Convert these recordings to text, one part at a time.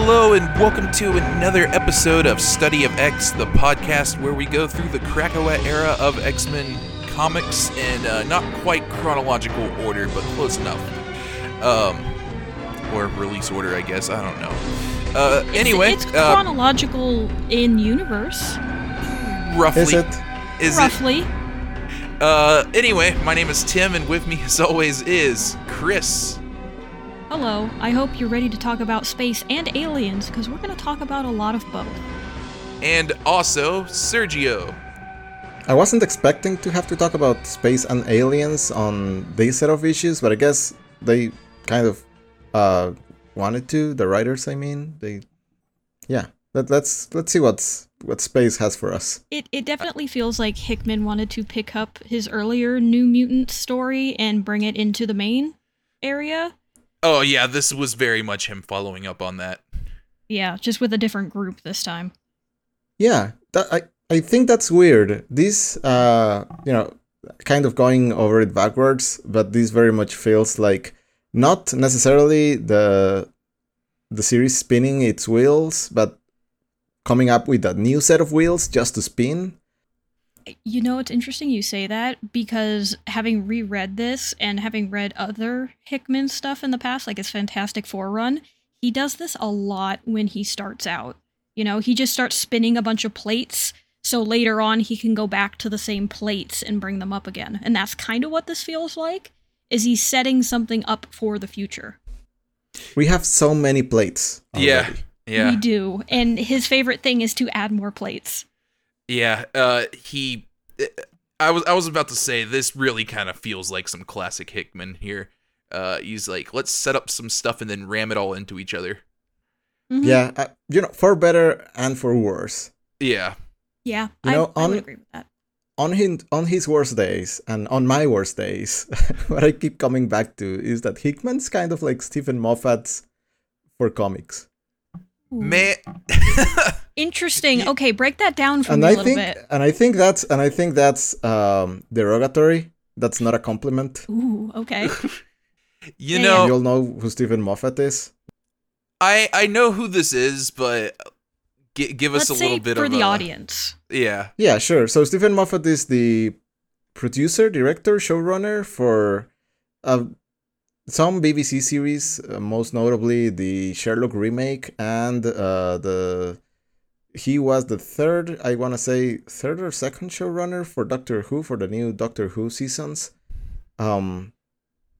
Hello, and welcome to another episode of Study of X, the podcast where we go through the Krakoa era of X Men comics in uh, not quite chronological order, but close enough. Um, or release order, I guess. I don't know. Uh, It's- anyway, it's uh, chronological in universe, roughly. Is it? Is it? roughly. Uh, anyway, my name is Tim, and with me, as always, is Kris. Hello. I hope you're ready to talk about space and aliens, because we're going to talk about a lot of both. And also Sergio. I wasn't expecting to have to talk about space and aliens on this set of issues, but I guess they kind of uh, wanted to. The writers, I mean, they, yeah. Let, let's let's see what's what space has for us. It, it definitely feels like Hickman wanted to pick up his earlier New Mutant story and bring it into the main area. Oh yeah, this was very much him following up on that. Yeah, just with a different group this time. Yeah, that, I I think that's weird. This, uh, you know, kind of going over it backwards, but this very much feels like not necessarily the the series spinning its wheels, but coming up with a new set of wheels just to spin. You know, it's interesting you say that because having reread this and having read other Hickman stuff in the past, like his Fantastic Four run, he does this a lot when he starts out. You know, he just starts spinning a bunch of plates, so later on he can go back to the same plates and bring them up again. And that's kind of what this feels like, is he setting something up for the future. We have so many plates. Yeah. Yeah. We do. And his favorite thing is to add more plates. Yeah, uh, he. I was I was about to say this really kind of feels like some classic Hickman here. Uh, he's like, let's set up some stuff and then ram it all into each other. Mhm. Yeah, uh, you know, for better and for worse. Yeah, Yeah. You I, know, I would on- agree with that. on his on his worst days and on my worst days, what I keep coming back to is that Hickman's kind of like Steven Moffat's for comics. Ooh. man. Interesting. Okay, break that down for and me a I little think bit. and I think that's and I think that's um derogatory. That's not a compliment. Ooh, okay. you Yeah, know, You all know who Steven Moffat is. I I know who this is, but gi- give us Let's a little bit for of the a- audience. Yeah, Yeah, sure. So Steven Moffat is the producer, director, showrunner for uh, some BBC series, uh, most notably the Sherlock remake and uh, the he was the third, I want to say third or second showrunner for Doctor Who for the new Doctor Who seasons. Um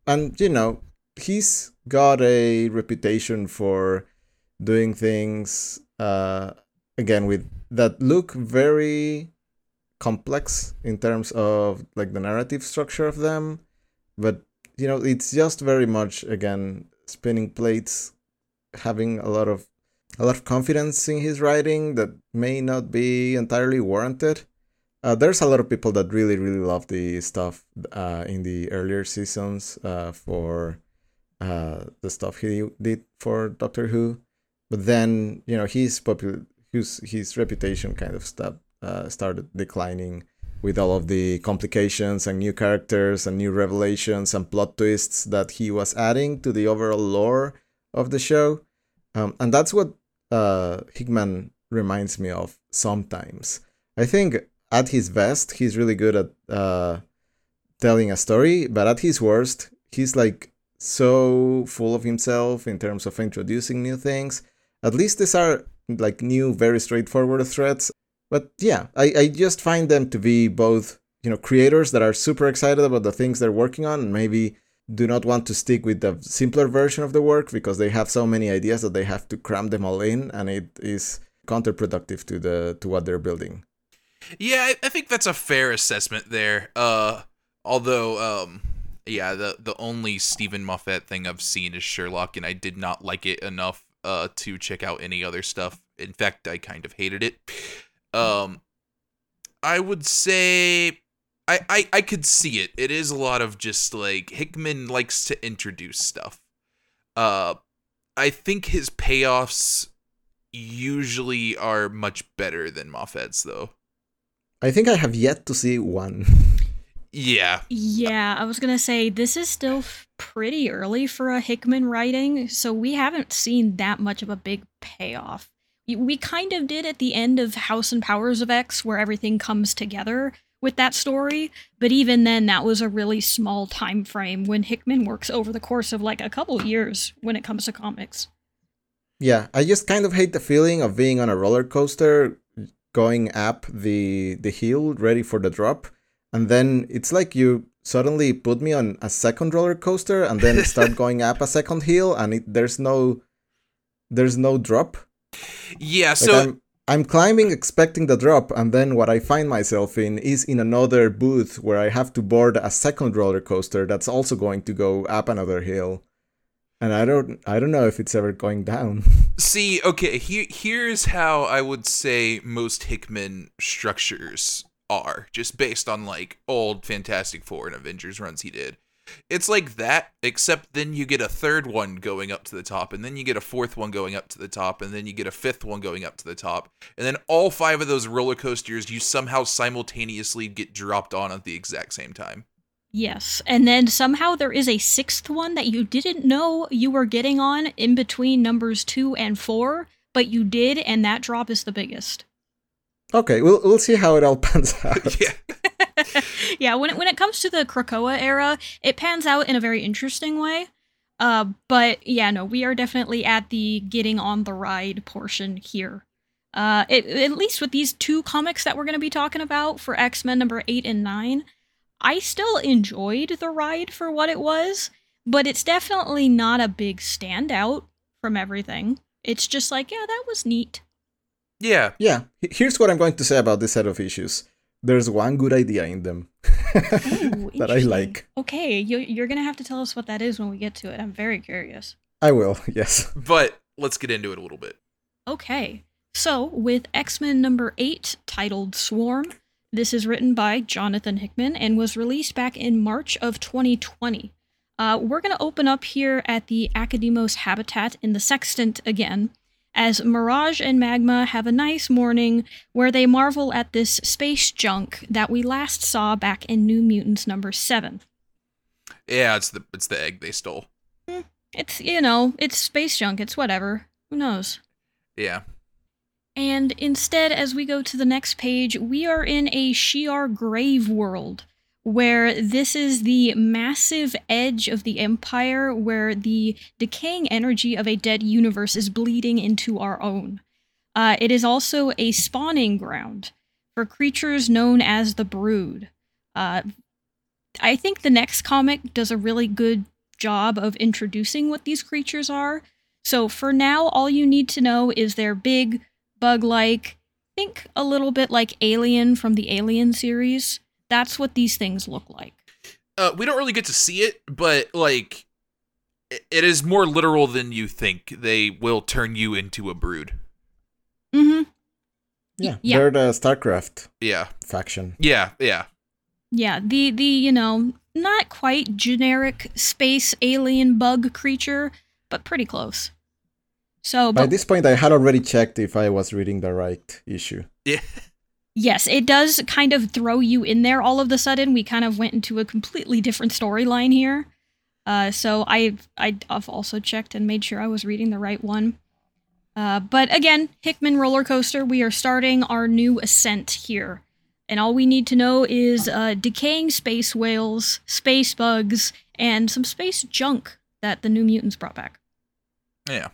and you know, he's got a reputation for doing things uh again with that look very complex in terms of like the narrative structure of them but you know it's just very much again spinning plates having a lot of a lot of confidence in his writing that may not be entirely warranted. Uh, there's a lot of people that really really love the stuff uh, in the earlier seasons uh, for uh, the stuff he did for doctor who. But then you know his popular his his reputation kind of stopped uh, started declining with all of the complications and new characters and new revelations and plot twists that he was adding to the overall lore of the show. Um, and that's what uh, hickman reminds me of sometimes. I think at his best he's really good at uh, telling a story but at his worst he's like so full of himself in terms of introducing new things. At least these are like new very straightforward threats but yeah I, I just find them to be both you know creators that are super excited about the things they're working on and maybe do not want to stick with the simpler version of the work because they have so many ideas that they have to cram them all in and it is counterproductive to the to what they're building yeah. I, I think that's a fair assessment there. Uh, although, um, yeah, the the only Steven Moffat thing I've seen is Sherlock, and I did not like it enough uh to check out any other stuff. In fact, I kind of hated it. Um, I would say I, I I could see it. It is a lot of just like Hickman likes to introduce stuff. Uh I think his payoffs usually are much better than Moffat's though. i think i have yet to see one Yeah. Yeah, I was gonna say this is still pretty early for a Hickman writing, so we haven't seen that much of a big payoff. We kind of did at the end of House and Powers of X, where everything comes together with that story, but even then, that was a really small time frame when Hickman works over the course of like a couple years when it comes to comics. Yeah, I just kind of hate the feeling of being on a roller coaster, going up the the hill, ready for the drop, and then it's like you suddenly put me on a second roller coaster, and then start going up a second hill, and it, there's no there's no drop. Yeah, Like so I'm I'm climbing expecting the drop, and then what I find myself in is in another booth where I have to board a second roller coaster that's also going to go up another hill. And I don't I don't know if it's ever going down. See, okay, here here's how I would say most Hickman structures are, just based on like old Fantastic Four and Avengers runs he did. It's like that, except then you get a third one going up to the top, and then you get a fourth one going up to the top, and then you get a fifth one going up to the top, and then all five of those roller coasters you somehow simultaneously get dropped on at the exact same time. Yes, and then somehow there is a sixth one that you didn't know you were getting on in between numbers two and four, but you did, and that drop is the biggest. Okay, we'll we'll see how it all pans out. yeah. yeah, when it, when it comes to the Krakoa era, it pans out in a very interesting way. Uh, but yeah, no, we are definitely at the getting on the ride portion here. Uh, it, at least with these two comics that we're going to be talking about for X Men number eight and nine, I still enjoyed the ride for what it was, but it's definitely not a big standout from everything. It's just like, yeah, that was neat. Yeah. Yeah, here's what I'm going to say about this set of issues. There's one good idea in them Ooh, that I like. Okay, you, you're going to have to tell us what that is when we get to it. I'm very curious. I will, yes. But let's get into it a little bit. Okay, so with X Men number 8, titled Swarm, this is written by Jonathan Hickman and was released back in March of 2020. Uh, we're going to open up here at the Akademos habitat in the Sextant again, as Mirage and Magma have a nice morning where they marvel at this space junk that we last saw back in New Mutants number 7. Yeah, it's the it's the egg they stole. Mm, it's, you know, it's space junk, it's whatever. Who knows? Yeah. And instead, as we go to the next page, we are in a Shi'ar grave world, where this is the massive edge of the Empire, where the decaying energy of a dead universe is bleeding into our own. Uh, it is also a spawning ground for creatures known as the Brood. Uh, I think the next comic does a really good job of introducing what these creatures are. So for now, all you need to know is they're big, bug like, think a little bit like Alien from the Alien series. That's what these things look like. uh, we don't really get to see it, but like, it, it is more literal than you think. They will turn you into a brood. Mm-hmm. Yeah, Yeah. they're the StarCraft Yeah, faction. yeah, yeah. Yeah, the the you know not quite generic space alien bug creature, but pretty close. So, By but this point, I had already checked if I was reading the right issue. Yeah. Yes, it does kind of throw you in there all of a sudden. We kind of went into a completely different storyline here. Uh, so I've I've also checked and made sure I was reading the right one. Uh, but again, Hickman roller coaster. We are starting our new ascent here, and all we need to know is uh, decaying space whales, space bugs, and some space junk that the New Mutants brought back. Yeah.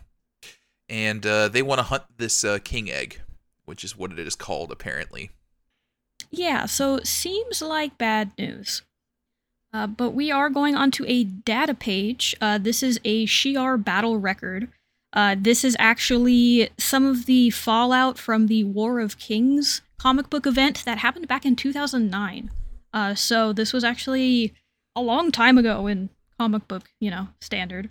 And uh, they want to hunt this uh, king egg, which is what it is called, apparently. Yeah, so seems like bad news. Uh, but we are going onto a data page. Uh, this is a Shi'ar battle record. Uh, this is actually some of the fallout from the War of Kings comic book event that happened back in 2009. Uh, so this was actually a long time ago in comic book, you know, standard.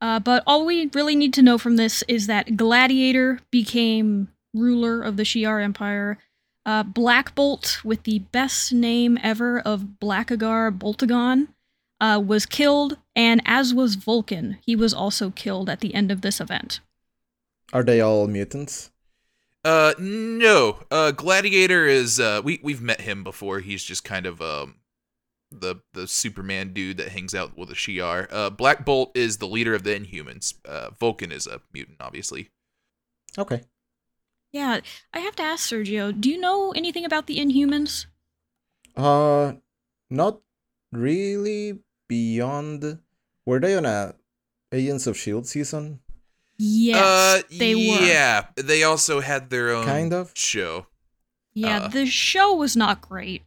Uh, but all we really need to know from this is that Gladiator became ruler of the Shi'ar Empire. Uh, Black Bolt, with the best name ever of Blackagar Boltagon, uh, was killed, and as was Vulcan. He was also killed at the end of this event. Are they all mutants? Uh, no. Uh, Gladiator is uh, we we've met him before. He's just kind of um, the the Superman dude that hangs out with the Shi'ar. Uh, Black Bolt is the leader of the Inhumans. Uh, Vulcan is a mutant, obviously. Okay. Yeah, I have to ask Sergio, do you know anything about the Inhumans? Uh, not really beyond. Were they on a Agents of Shield season? Yes, uh, they were. Yeah, they also had their own Kind of. show. Yeah, Uh, the show was not great.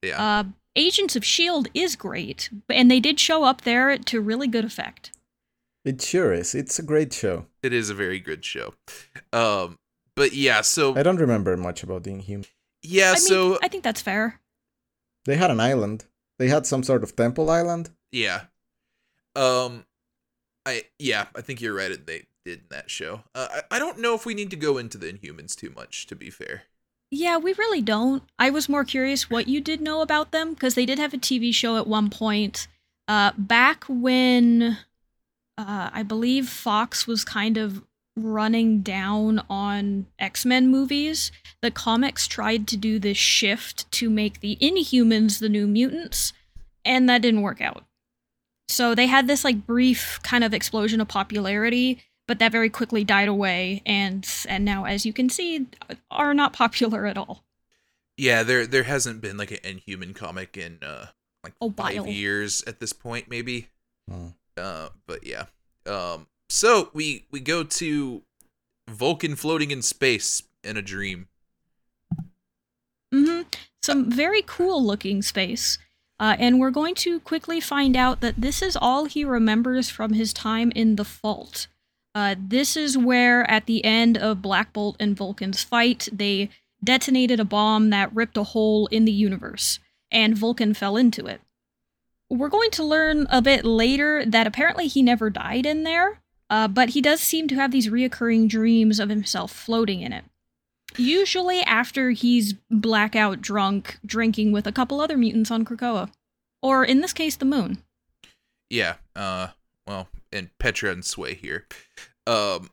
Yeah. Uh, Agents of S.H.I.E.L.D. is great, and they did show up there to really good effect. It sure is. It's a great show. it is a very good show. Um, but yeah, so I don't remember much about the Inhuman. yeah, I mean, so I think that's fair. They had an island. They had some sort of temple island. yeah. Um, I yeah, I think you're right. They did in that show. Uh, I I don't know if we need to go into the Inhumans too much. To be fair. Yeah, we really don't. I was more curious what you did know about them because they did have a TV show at one point. Uh, back when uh, I believe Fox was kind of running down on X Men movies, the comics tried to do this shift to make the Inhumans the new mutants, and that didn't work out. So they had this like brief kind of explosion of popularity, but that very quickly died away, and and now, as you can see, are not popular at all. Yeah, there there hasn't been like an Inhuman comic in uh like A five years at this point, maybe. Hmm. Uh, but yeah. Um, so we we go to Vulcan floating in space in a dream. hmm Some very cool looking space. Uh, and we're going to quickly find out that this is all he remembers from his time in the Fault. Uh, this is where, at the end of Black Bolt and Vulcan's fight, they detonated a bomb that ripped a hole in the universe, and Vulcan fell into it. We're going to learn a bit later that apparently he never died in there, uh, but he does seem to have these reoccurring dreams of himself floating in it. Usually after he's blackout drunk, drinking with a couple other mutants on Krakoa. Or in this case, the moon. Yeah. Uh, well, and Petra and Sway here. Um,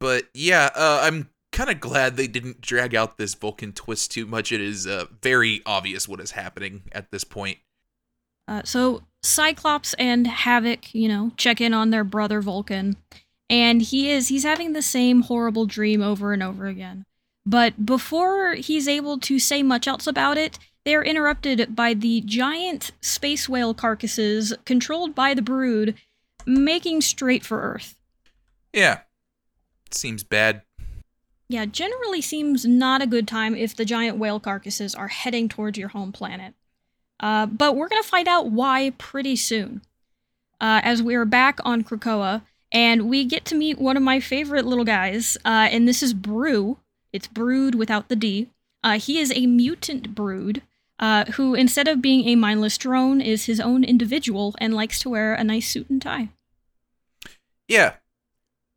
but yeah, uh, I'm kind of glad they didn't drag out this Vulcan twist too much. It is uh, very obvious what is happening at this point. Uh, so Cyclops and Havoc, you know, check in on their brother Vulcan, and he is he's having the same horrible dream over and over again. But before he's able to say much else about it, they are interrupted by the giant space whale carcasses controlled by the Brood, making straight for Earth. Yeah. Seems bad. Yeah, generally seems not a good time if the giant whale carcasses are heading towards your home planet. Uh, but we're going to find out why pretty soon. Uh, as we are back on Krakoa, and we get to meet one of my favorite little guys, uh, and this is Broo. It's Brood without the D. Uh, he is a mutant Brood, uh, who instead of being a mindless drone, is his own individual and likes to wear a nice suit and tie. Yeah.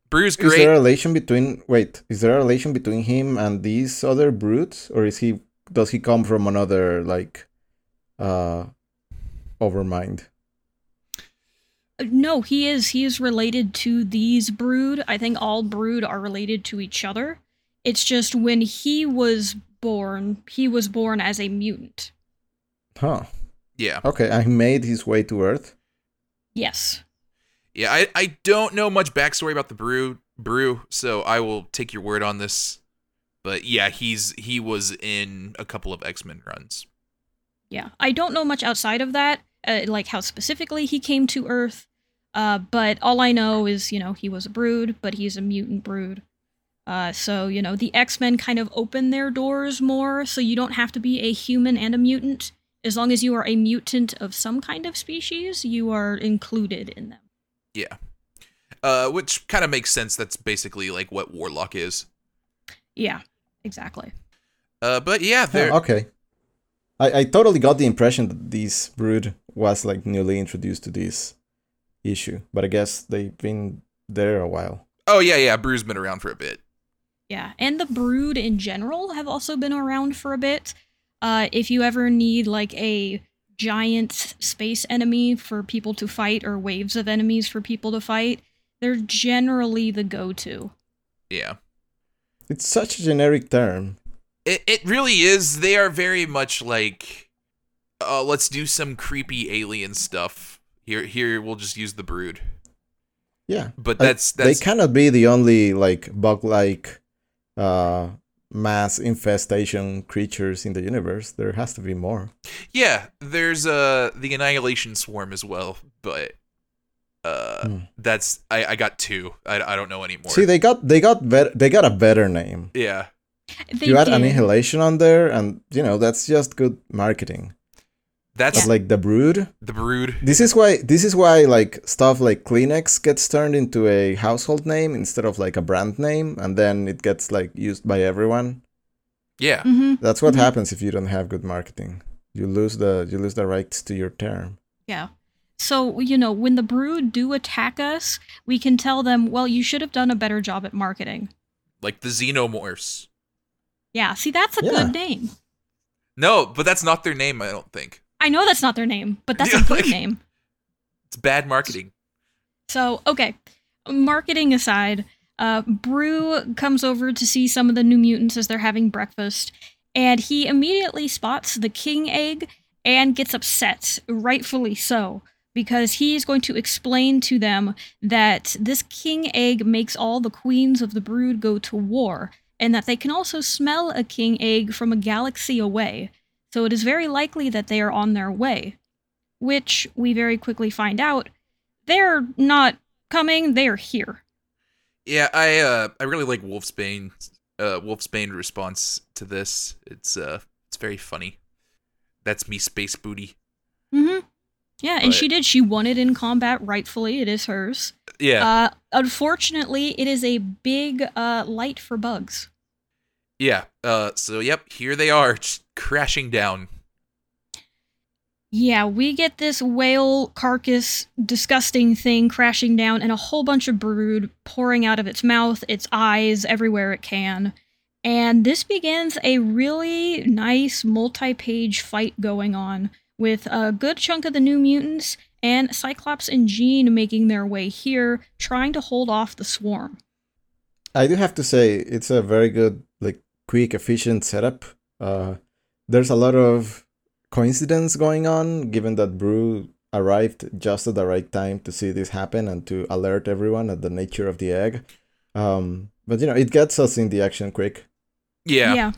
Broo's Is there a relation between wait? Is there a relation between him and these other brutes, or is he does he come from another like uh overmind? No, he is. He is related to these brood. I think all brood are related to each other. It's just when he was born, he was born as a mutant. Huh. Yeah. Okay, and he made his way to Earth. Yes. Yeah, I, I don't know much backstory about the Broo Broo, so I will take your word on this. But yeah, he's he was in a couple of X Men runs. Yeah. I don't know much outside of that, uh, like how specifically he came to Earth. Uh, but all I know is, you know, he was a brood, but he's a mutant brood. Uh, so, you know, the X Men kind of open their doors more, so you don't have to be a human and a mutant. As long as you are a mutant of some kind of species, you are included in them. Yeah. Uh, which kind of makes sense. That's basically like what Warlock is. Yeah, exactly. Uh, but yeah, Huh, they're okay. I, I totally got the impression that this brood was like newly introduced to this issue, but I guess they've been there a while. oh yeah, yeah. brood's been around for a bit. Yeah, and the brood in general have also been around for a bit. Uh, if you ever need like a giant space enemy for people to fight or waves of enemies for people to fight, they're generally the go-to. Yeah. It's such a generic term. It it really is. They are very much like uh, let's do some creepy alien stuff. Here, here we'll just use the brood. Yeah. But Uh, that's that's they cannot be the only like bug-like uh, mass infestation creatures in the universe. There has to be more. yeah. There's uh the annihilation swarm as well, but uh Hmm. that's I I got two. I I don't know anymore. See, they got they got better. They got a better name. yeah. They you add did. annihilation on there, and you know that's just good marketing. That's But like the brood, the brood. this is why this is why like stuff like Kleenex gets turned into a household name instead of like a brand name, and then it gets like used by everyone. Yeah. Mhm. That's what Mhm. happens if you don't have good marketing. You lose the you lose the rights to your term. Yeah. So, you know, when the brood do attack us, we can tell them, well, you should have done a better job at marketing. Like the xenomorphs. Yeah, see, that's a Yeah. good name. No, but that's not their name, I don't think. I know that's not their name, but that's Yeah, a good like- name. It's bad marketing. So, okay, marketing aside, uh, Broo comes over to see some of the new mutants as they're having breakfast, and he immediately spots the king egg and gets upset, rightfully so, because he is going to explain to them that this king egg makes all the queens of the brood go to war, and that they can also smell a king egg from a galaxy away. So it is very likely that they are on their way. Which we very quickly find out they're not coming, they're here. Yeah, I uh I really like Wolfsbane uh Wolfsbane response to this. It's uh it's very funny. That's me space booty. Mm-hmm. Yeah, and But- she did. She won it in combat rightfully. It is hers. Yeah. Uh, unfortunately, it is a big uh, light for bugs. Yeah. Uh so yep, here they are just crashing down. Yeah, we get this whale carcass, disgusting thing crashing down, and a whole bunch of brood pouring out of its mouth, its eyes, everywhere it can. And this begins a really nice multi page fight going on with a good chunk of the new mutants and Cyclops and Jean making their way here, trying to hold off the swarm. I do have to say it's a very good, like quick, efficient setup. Uh, there's a lot of coincidence going on, given that Broo arrived just at the right time to see this happen and to alert everyone at the nature of the egg. Um, but you know, it gets us in the action quick. Yeah. Yeah.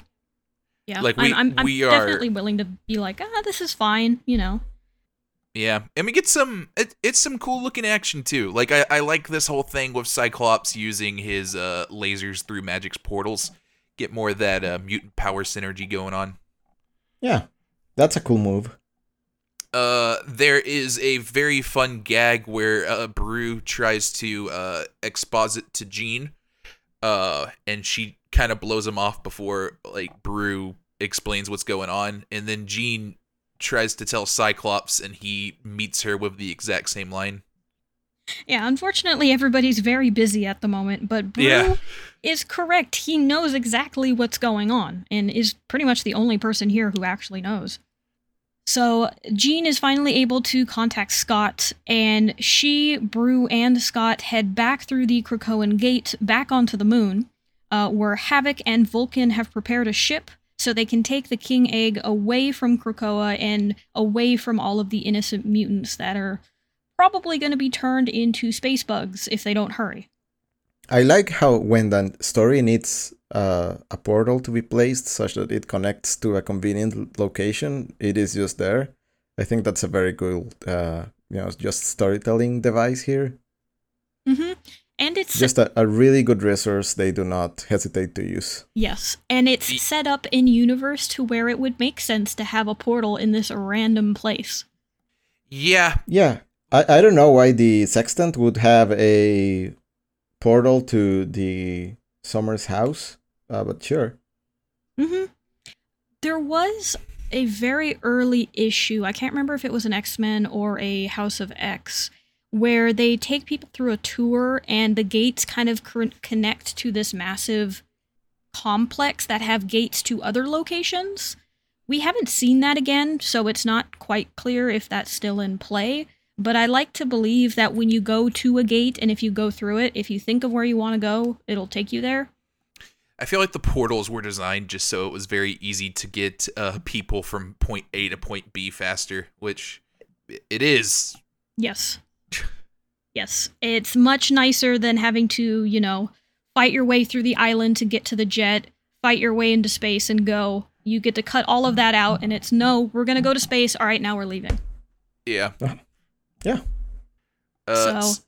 Yeah. Like, I'm, we- I'm, I'm we are- definitely willing to be like, ah, this is fine, you know. Yeah, and we get some. It, it's some cool looking action too. Like I, I like this whole thing with Cyclops using his uh, lasers through Magik's portals. Get more of that uh, mutant power synergy going on. Yeah, that's a cool move. Uh, there is a very fun gag where uh, Broo tries to uh, exposit to Jean, uh, and she kind of blows him off before like Broo explains what's going on, and then Jean tries to tell Cyclops, and he meets her with the exact same line. Yeah, unfortunately, everybody's very busy at the moment, but Broo Yeah. is correct. He knows exactly what's going on and is pretty much the only person here who actually knows. So, Jean is finally able to contact Scott, and she, Broo, and Scott head back through the Krakoan gate back onto the moon, uh, where Havoc and Vulcan have prepared a ship so they can take the King Egg away from Krakoa and away from all of the innocent mutants that are probably going to be turned into space bugs if they don't hurry. I like how when the story needs uh, a portal to be placed such that it connects to a convenient location, it is just there. I think that's a very good, uh, you know, just storytelling device here. hmm And it's Just a, a really good resource they do not hesitate to use. yes, and it's set up in universe to where it would make sense to have a portal in this random place. Yeah, Yeah, I, I don't know why the sextant would have a portal to the Summers house, uh, but sure. hmm There was a very early issue. I can't remember if it was an X Men or a House of X, where they take people through a tour and the gates kind of connect to this massive complex that have gates to other locations. We haven't seen that again, so it's not quite clear if that's still in play. But I like to believe that when you go to a gate and if you go through it, if you think of where you want to go, it'll take you there. I feel like the portals were designed just so it was very easy to get uh, people from point A to point B faster, which it is. Yes. Yes. It's much nicer than having to, you know, fight your way through the island to get to the jet, fight your way into space and go. You get to cut all of that out, and it's no, we're going to go to space. All right, now we're leaving. Yeah. Yeah. Uh, So-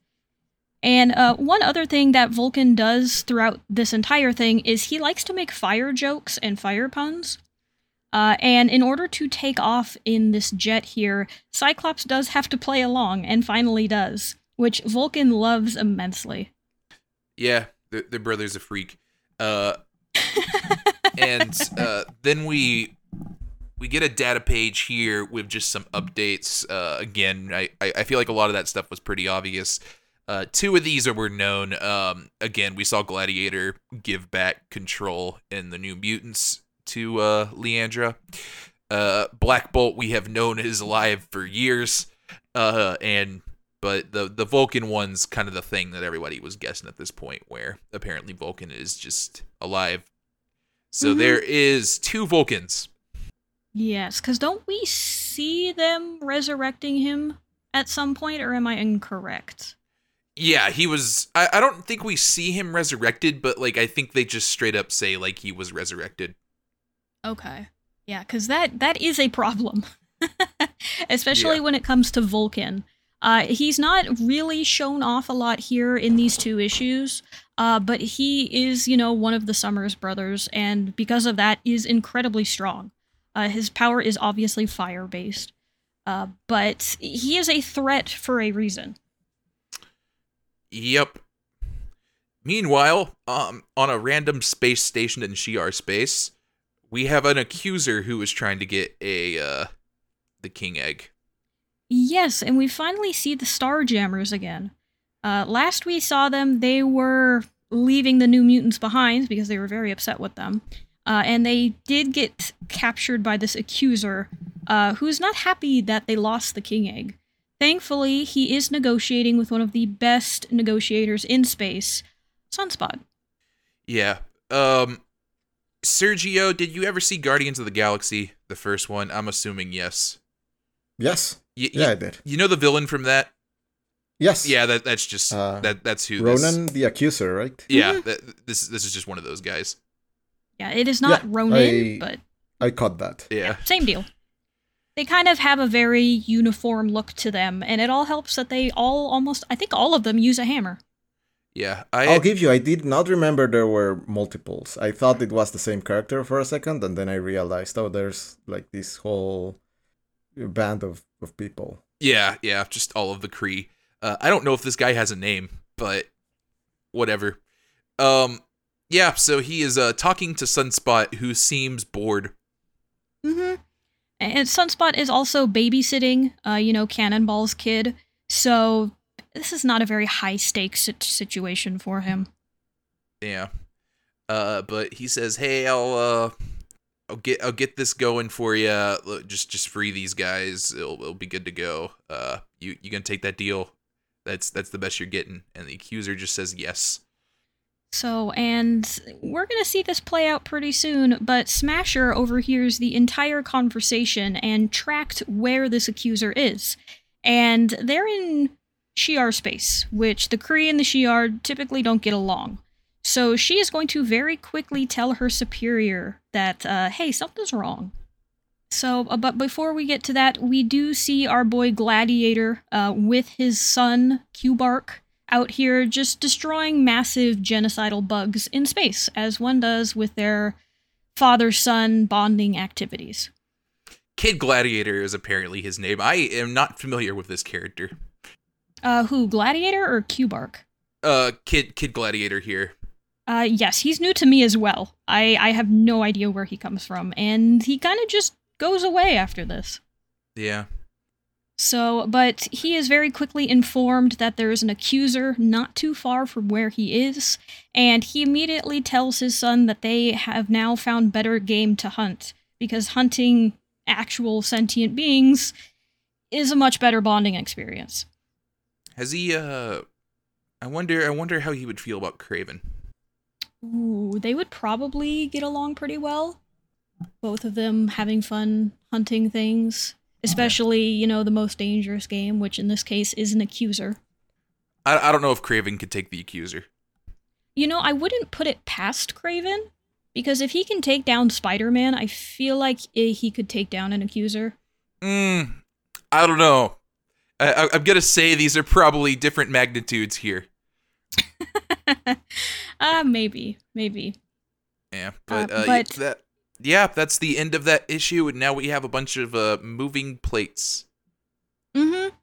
And uh, one other thing that Vulcan does throughout this entire thing is he likes to make fire jokes and fire puns. Uh, and in order to take off in this jet here, Cyclops does have to play along, and finally does, which Vulcan loves immensely. yeah, their, their brother's a freak. Uh, and uh, then we we get a data page here with just some updates. Uh, again, I, I feel like a lot of that stuff was pretty obvious. Uh, two of these are were known. Um, again, we saw Gladiator give back control in the New Mutants to uh, Lilandra. Uh, Black Bolt we have known is alive for years. Uh, and but the the Vulcan one's kind of the thing that everybody was guessing at this point, where apparently Vulcan is just alive. So Mhm. there is two Vulcans. Yes, because don't we see them resurrecting him at some point, or am I incorrect? Yeah, he was. I, I don't think we see him resurrected, but like I think they just straight up say like he was resurrected. Okay. Yeah, because that that is a problem, especially Yeah. when it comes to Vulcan. Uh, he's not really shown off a lot here in these two issues, uh, but he is, you know, one of the Summers brothers, and because of that, is incredibly strong. Uh, his power is obviously fire based, uh, but he is a threat for a reason. Yep. Meanwhile, um, on a random space station in Shi'ar space, we have an accuser who is trying to get a uh, the king egg. Yes, and we finally see the Starjammers again. Uh, last we saw them, they were leaving the New Mutants behind because they were very upset with them. Uh, and they did get captured by this accuser, uh, who's not happy that they lost the King Egg. Thankfully, he is negotiating with one of the best negotiators in space, Sunspot. Yeah. Um, Sergio, did you ever see Guardians of the Galaxy, the first one? I'm assuming yes. Yes. Y- Yeah, y- I did. you know the villain from that? Yes. Yeah, that that's just Uh, that that's who. this- Ronan the Accuser, right? yeah, Mhm. that, this this is just one of those guys. Yeah, it is not Yeah, Ronan, I- but I caught that. Yeah. Same deal. They kind of have a very uniform look to them, and it all helps that they all almost, I think all of them use a hammer. Yeah. I I'll give you, I did not remember there were multiples. I thought it was the same character for a second, and then I realized, oh, there's like this whole band of, of people. Yeah, yeah, just all of the Kree. Uh, I don't know if this guy has a name, but whatever. Um, yeah, so he is uh talking to Sunspot, who seems bored. Mm-hmm. And Sunspot is also babysitting, uh, you know, Cannonball's kid, so this is not a very high stakes situation for him. Yeah. Uh, but he says, "Hey, I'll uh, I'll get I'll get this going for you. Just just free these guys. It'll it'll be good to go. Uh, you you gonna take that deal? That's that's the best you're getting." And the accuser just says yes. So, and we're going to see this play out pretty soon, but Smasher overhears the entire conversation and tracked where this accuser is. And they're in Shi'ar space, which the Kree and the Shi'ar typically don't get along. So she is going to very quickly tell her superior that, uh, hey, something's wrong. So, uh, but before we get to that, we do see our boy Gladiator uh, with his son, Kubark, out here just destroying massive genocidal bugs in space, as one does with their father son bonding activities. Kid Gladiator is apparently his name. I am not familiar with this character. Uh, who, Gladiator or Kubark? Uh, Kid Kid Gladiator here. Uh, yes, he's new to me as well. I, I have no idea where he comes from, and he kind of just goes away after this. Yeah. So, but he is very quickly informed that there is an accuser not too far from where he is, and he immediately tells his son that they have now found better game to hunt, because hunting actual sentient beings is a much better bonding experience. Has he uh I wonder I wonder how he would feel about Kraven. Ooh, they would probably get along pretty well. Both of them having fun hunting things, especially, you know, the most dangerous game, which in this case is an accuser. I, I don't know if Kraven could take the accuser. You know, I wouldn't put it past Kraven because if he can take down Spider Man, I feel like he could take down an accuser. Mm, I don't know. I, I, I'm gonna say these are probably different magnitudes here. uh, maybe, maybe. Yeah, but, Uh, uh, but- that yeah, that's the end of that issue, and now we have a bunch of uh, moving plates. Mm-hmm.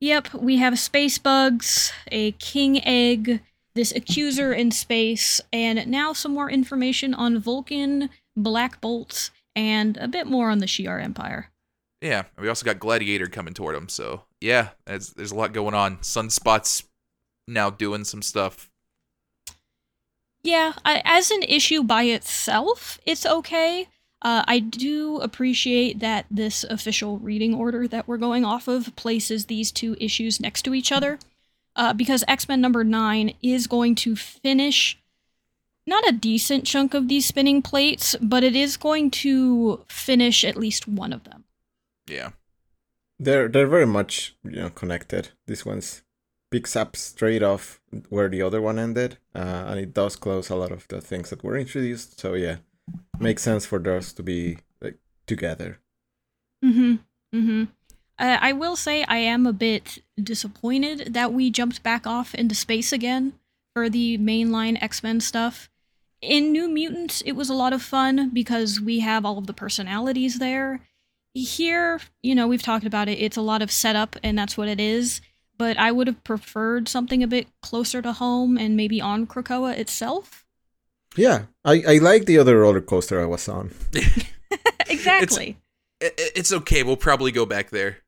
Yep, we have space bugs, a king egg, this accuser in space, and now some more information on Vulcan, Black Bolts, and a bit more on the Shi'ar Empire. Yeah, we also got Gladiator coming toward him, so yeah, there's, there's a lot going on. Sunspot's now doing some stuff. Yeah, I, as an issue by itself, it's okay. Uh, I do appreciate that this official reading order that we're going off of places these two issues next to each other, uh, because X Men number nine is going to finish not a decent chunk of these spinning plates, but it is going to finish at least one of them. Yeah. They're they're very much you know connected. This one's picks up straight off where the other one ended, uh, and it does close a lot of the things that were introduced. So yeah, makes sense for those to be like together. Mm-hmm. Mm-hmm. Uh, I will say I am a bit disappointed that we jumped back off into space again for the mainline X Men stuff. In New Mutants, it was a lot of fun because we have all of the personalities there. Here, you know, we've talked about it, it's a lot of setup, and that's what it is. But I would have preferred something a bit closer to home and maybe on Krakoa itself. Yeah, I I like the other roller coaster I was on. exactly. I- I- It's okay. We'll probably go back there.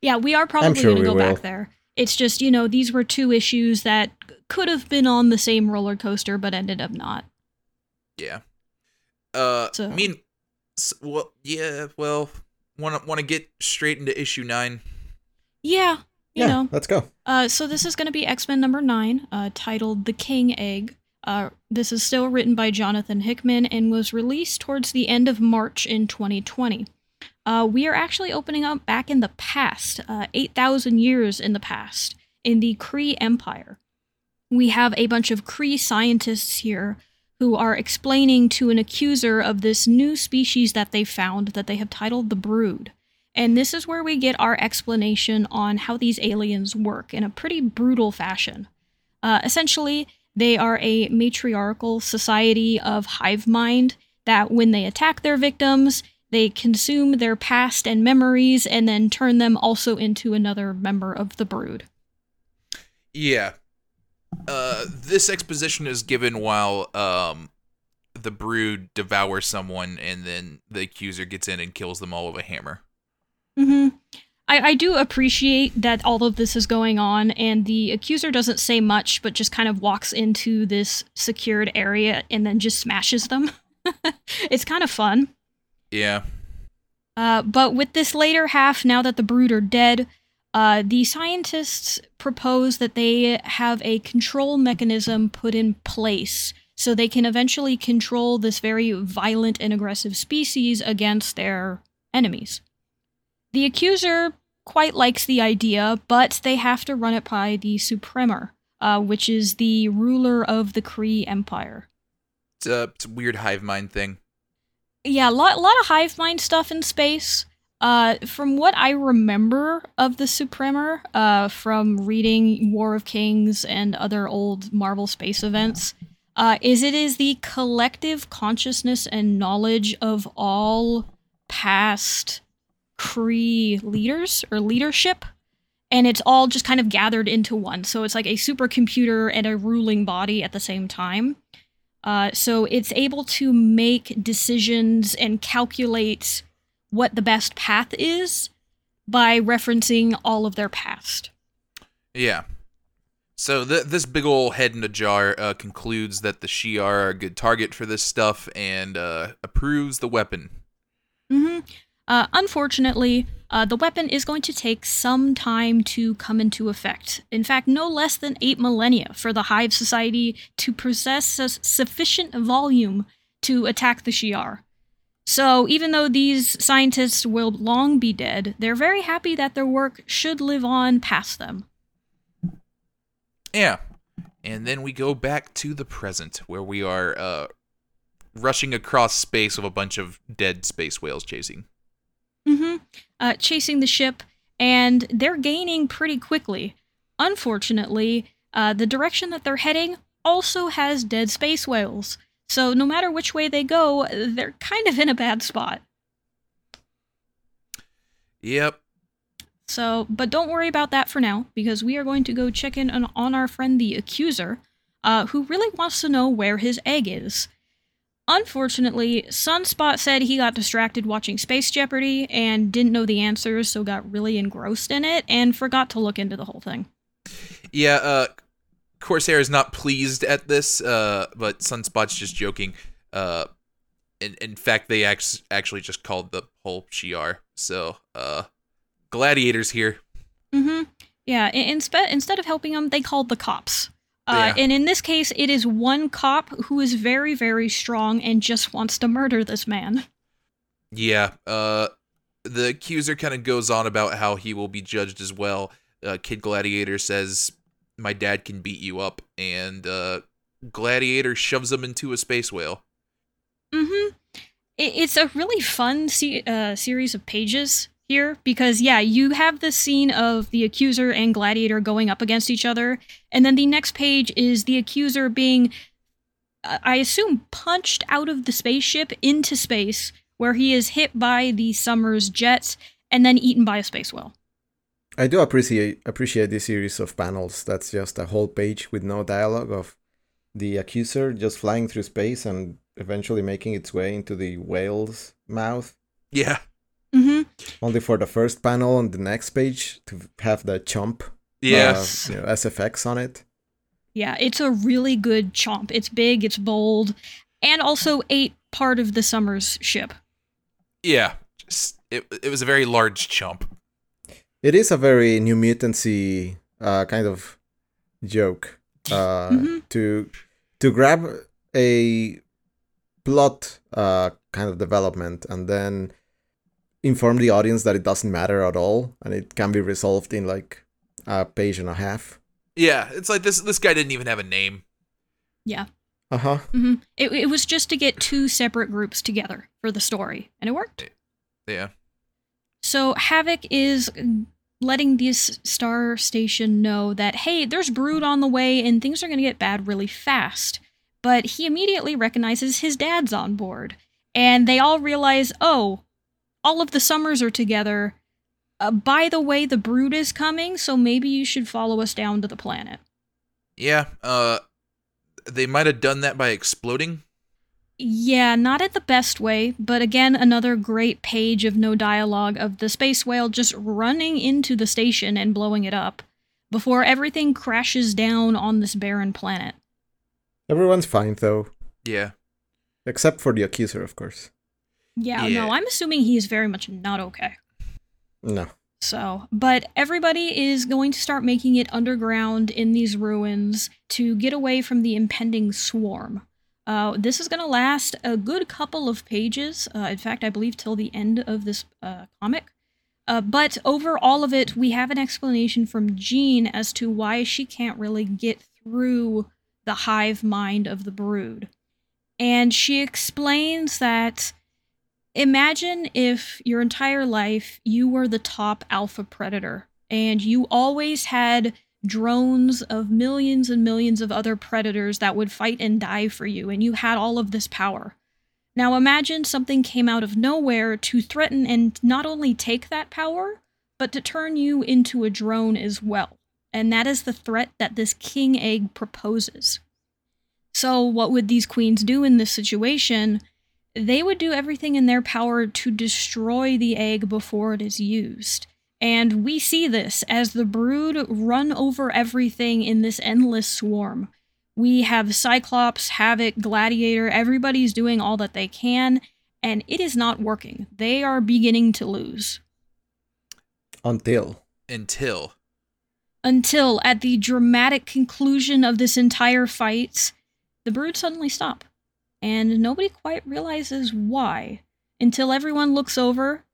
Yeah, we are probably sure going to we go back there. It's just, you know, these were two issues that could have been on the same roller coaster but ended up not. Yeah. Uh, So- I mean, s- well, yeah. Well, want to want to get straight into issue nine. Yeah, you yeah, know. let's go. Uh, so this is going to be X Men number nine, uh, titled The King Egg. Uh, this is still written by Jonathan Hickman and was released towards the end of March in 2020. Uh, we are actually opening up back in the past, uh, 8,000 years in the past, in the Kree Empire. We have a bunch of Kree scientists here who are explaining to an accuser of this new species that they found that they have titled the Brood. And this is where we get our explanation on how these aliens work in a pretty brutal fashion. Uh, essentially, they are a matriarchal society of hive mind that, when they attack their victims, they consume their past and memories and then turn them also into another member of the brood. Yeah. Uh, this exposition is given while um, the brood devours someone, and then the accuser gets in and kills them all with a hammer. Hmm I, I do appreciate that all of this is going on, and the accuser doesn't say much, but just kind of walks into this secured area and then just smashes them. it's kind of fun. Yeah. Uh, but with this later half, now that the brood are dead, uh, the scientists propose that they have a control mechanism put in place so they can eventually control this very violent and aggressive species against their enemies. The accuser quite likes the idea, but they have to run it by the Supremor, uh, which is the ruler of the Kree Empire. It's a, it's a weird hive mind thing. yeah, a lot, lot of hive mind stuff in space. Uh, from what I remember of the Supremor, uh, from reading War of Kings and other old Marvel space events, uh, is it is the collective consciousness and knowledge of all past Kree leaders or leadership, and it's all just kind of gathered into one. So it's like a supercomputer and a ruling body at the same time. Uh, so it's able to make decisions and calculate what the best path is by referencing all of their past. Yeah. So th- this big old head in a jar uh, concludes that the Shi'ar are a good target for this stuff and uh, approves the weapon. hmm Uh, unfortunately, uh, the weapon is going to take some time to come into effect. In fact, no less than eight millennia for the Hive Society to possess a sufficient volume to attack the Shi'ar. So, even though these scientists will long be dead, they're very happy that their work should live on past them. Yeah. And then we go back to the present, where we are uh, rushing across space with a bunch of dead space whales chasing. Mm-hmm. Uh, chasing the ship, and they're gaining pretty quickly. Unfortunately, uh, the direction that they're heading also has dead space whales. So no matter which way they go, they're kind of in a bad spot. Yep. So, but don't worry about that for now, because we are going to go check in on, on our friend the accuser, uh, who really wants to know where his egg is. Unfortunately, Sunspot said he got distracted watching Space Jeopardy and didn't know the answers, so got really engrossed in it and forgot to look into the whole thing. Yeah, uh, Corsair is not pleased at this, uh, but Sunspot's just joking. Uh, in, in fact, they act- actually just called the whole Shi'ar. So, uh, Gladiator's here. Mm-hmm. Yeah, instead instead of helping them, they called the cops. Uh, Yeah. And in this case, it is one cop who is very, very strong and just wants to murder this man. Yeah, uh, the accuser kind of goes on about how he will be judged as well. Uh, Kid Gladiator says, My dad can beat you up, and uh, Gladiator shoves him into a space whale. Mm-hmm. It's a really fun se- uh, series of pages here because, yeah, you have the scene of the accuser and Gladiator going up against each other, and then the next page is the accuser being, uh, I assume, punched out of the spaceship into space, where he is hit by the Summers jets and then eaten by a space whale. I do appreciate appreciate this series of panels. That's just a whole page with no dialogue of the accuser just flying through space and eventually making its way into the whale's mouth. Yeah. Only for the first panel on the next page to have the chomp, yes. uh, you know, SFX on it. Yeah, it's a really good chomp. It's big, it's bold, and also ate part of the Summers ship. Yeah, just, it, it was a very large chomp. It is a very New Mutancy uh, kind of joke uh, Mhm. to to grab a plot uh, kind of development and then inform the audience that it doesn't matter at all and it can be resolved in like a page and a half. Yeah, it's like this. This guy didn't even have a name. Yeah. Uh huh. hmm It, it was just to get two separate groups together for the story, and it worked. Yeah, So Havoc is letting this star station know that, hey, there's brood on the way and things are going to get bad really fast. But he immediately recognizes his dad's on board. And they all realize, oh, all of the summers are together. Uh, by the way, the brood is coming, so maybe you should follow us down to the planet. yeah. Uh, they might have done that by exploding. Yeah, not at the best way, but again, another great page of no dialogue of the space whale just running into the station and blowing it up before everything crashes down on this barren planet. Everyone's fine though, Yeah, except for the accuser, of course. Yeah, Yeah. no, I'm assuming he is very much not okay. No. So, but everybody is going to start making it underground in these ruins to get away from the impending swarm. Uh, this is going to last a good couple of pages. Uh, in fact, I believe till the end of this uh, comic. Uh, but over all of it, we have an explanation from Jean as to why she can't really get through the hive mind of the brood. And she explains that imagine if your entire life you were the top alpha predator and you always had drones of millions and millions of other predators that would fight and die for you and you had all of this power. Now imagine something came out of nowhere to threaten and not only take that power, but to turn you into a drone as well. And that is the threat that this king egg proposes. So, what would these queens do in this situation? They would do everything in their power to destroy the egg before it is used. And we see this as the brood run over everything in this endless swarm. We have Cyclops, Havoc, Gladiator, everybody's doing all that they can, and it is not working. They are beginning to lose. Until. Until. Until, at the dramatic conclusion of this entire fight, the brood suddenly stop. And nobody quite realizes why until everyone looks over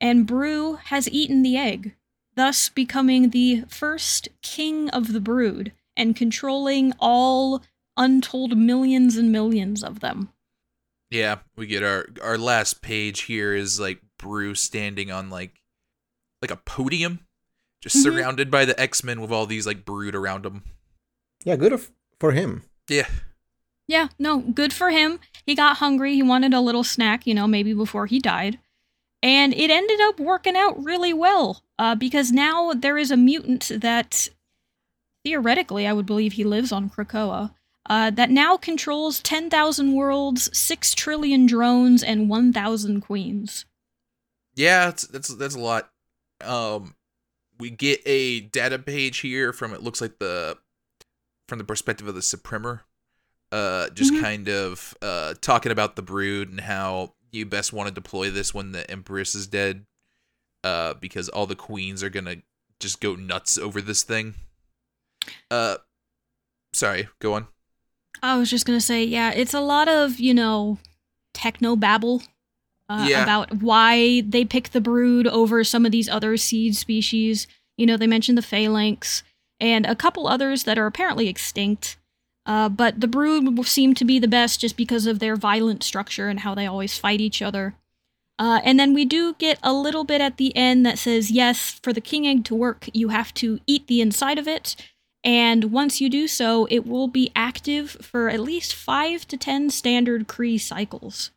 and Broo has eaten the egg, thus becoming the first king of the brood and controlling all untold millions and millions of them. Yeah, we get our our last page here is like Broo standing on like like a podium, just Mhm. surrounded by the X Men with all these like brood around him. Yeah, good of, for him. Yeah, Yeah, no, good for him. He got hungry. He wanted a little snack, you know, maybe before he died. And it ended up working out really well uh, because now there is a mutant that theoretically I would believe he lives on Krakoa. Uh, that now controls 10,000 worlds, 6 trillion drones, and 1,000 queens. yeah, that's that's that's a lot. Um, we get a data page here from it looks like the from the perspective of the Supremor. Uh, just Mhm. kind of uh talking about the brood and how you best want to deploy this when the Empress is dead. Uh, because all the queens are gonna just go nuts over this thing. Uh, sorry, go on. I was just gonna say, yeah, it's a lot of you know techno babble uh, Yeah. about why they pick the brood over some of these other seed species. You know, they mentioned the phalanx and a couple others that are apparently extinct. Uh, but the brood seem to be the best just because of their violent structure and how they always fight each other. Uh, and then we do get a little bit at the end that says, yes, for the king egg to work, you have to eat the inside of it. And once you do so, it will be active for at least five to ten standard Kree cycles.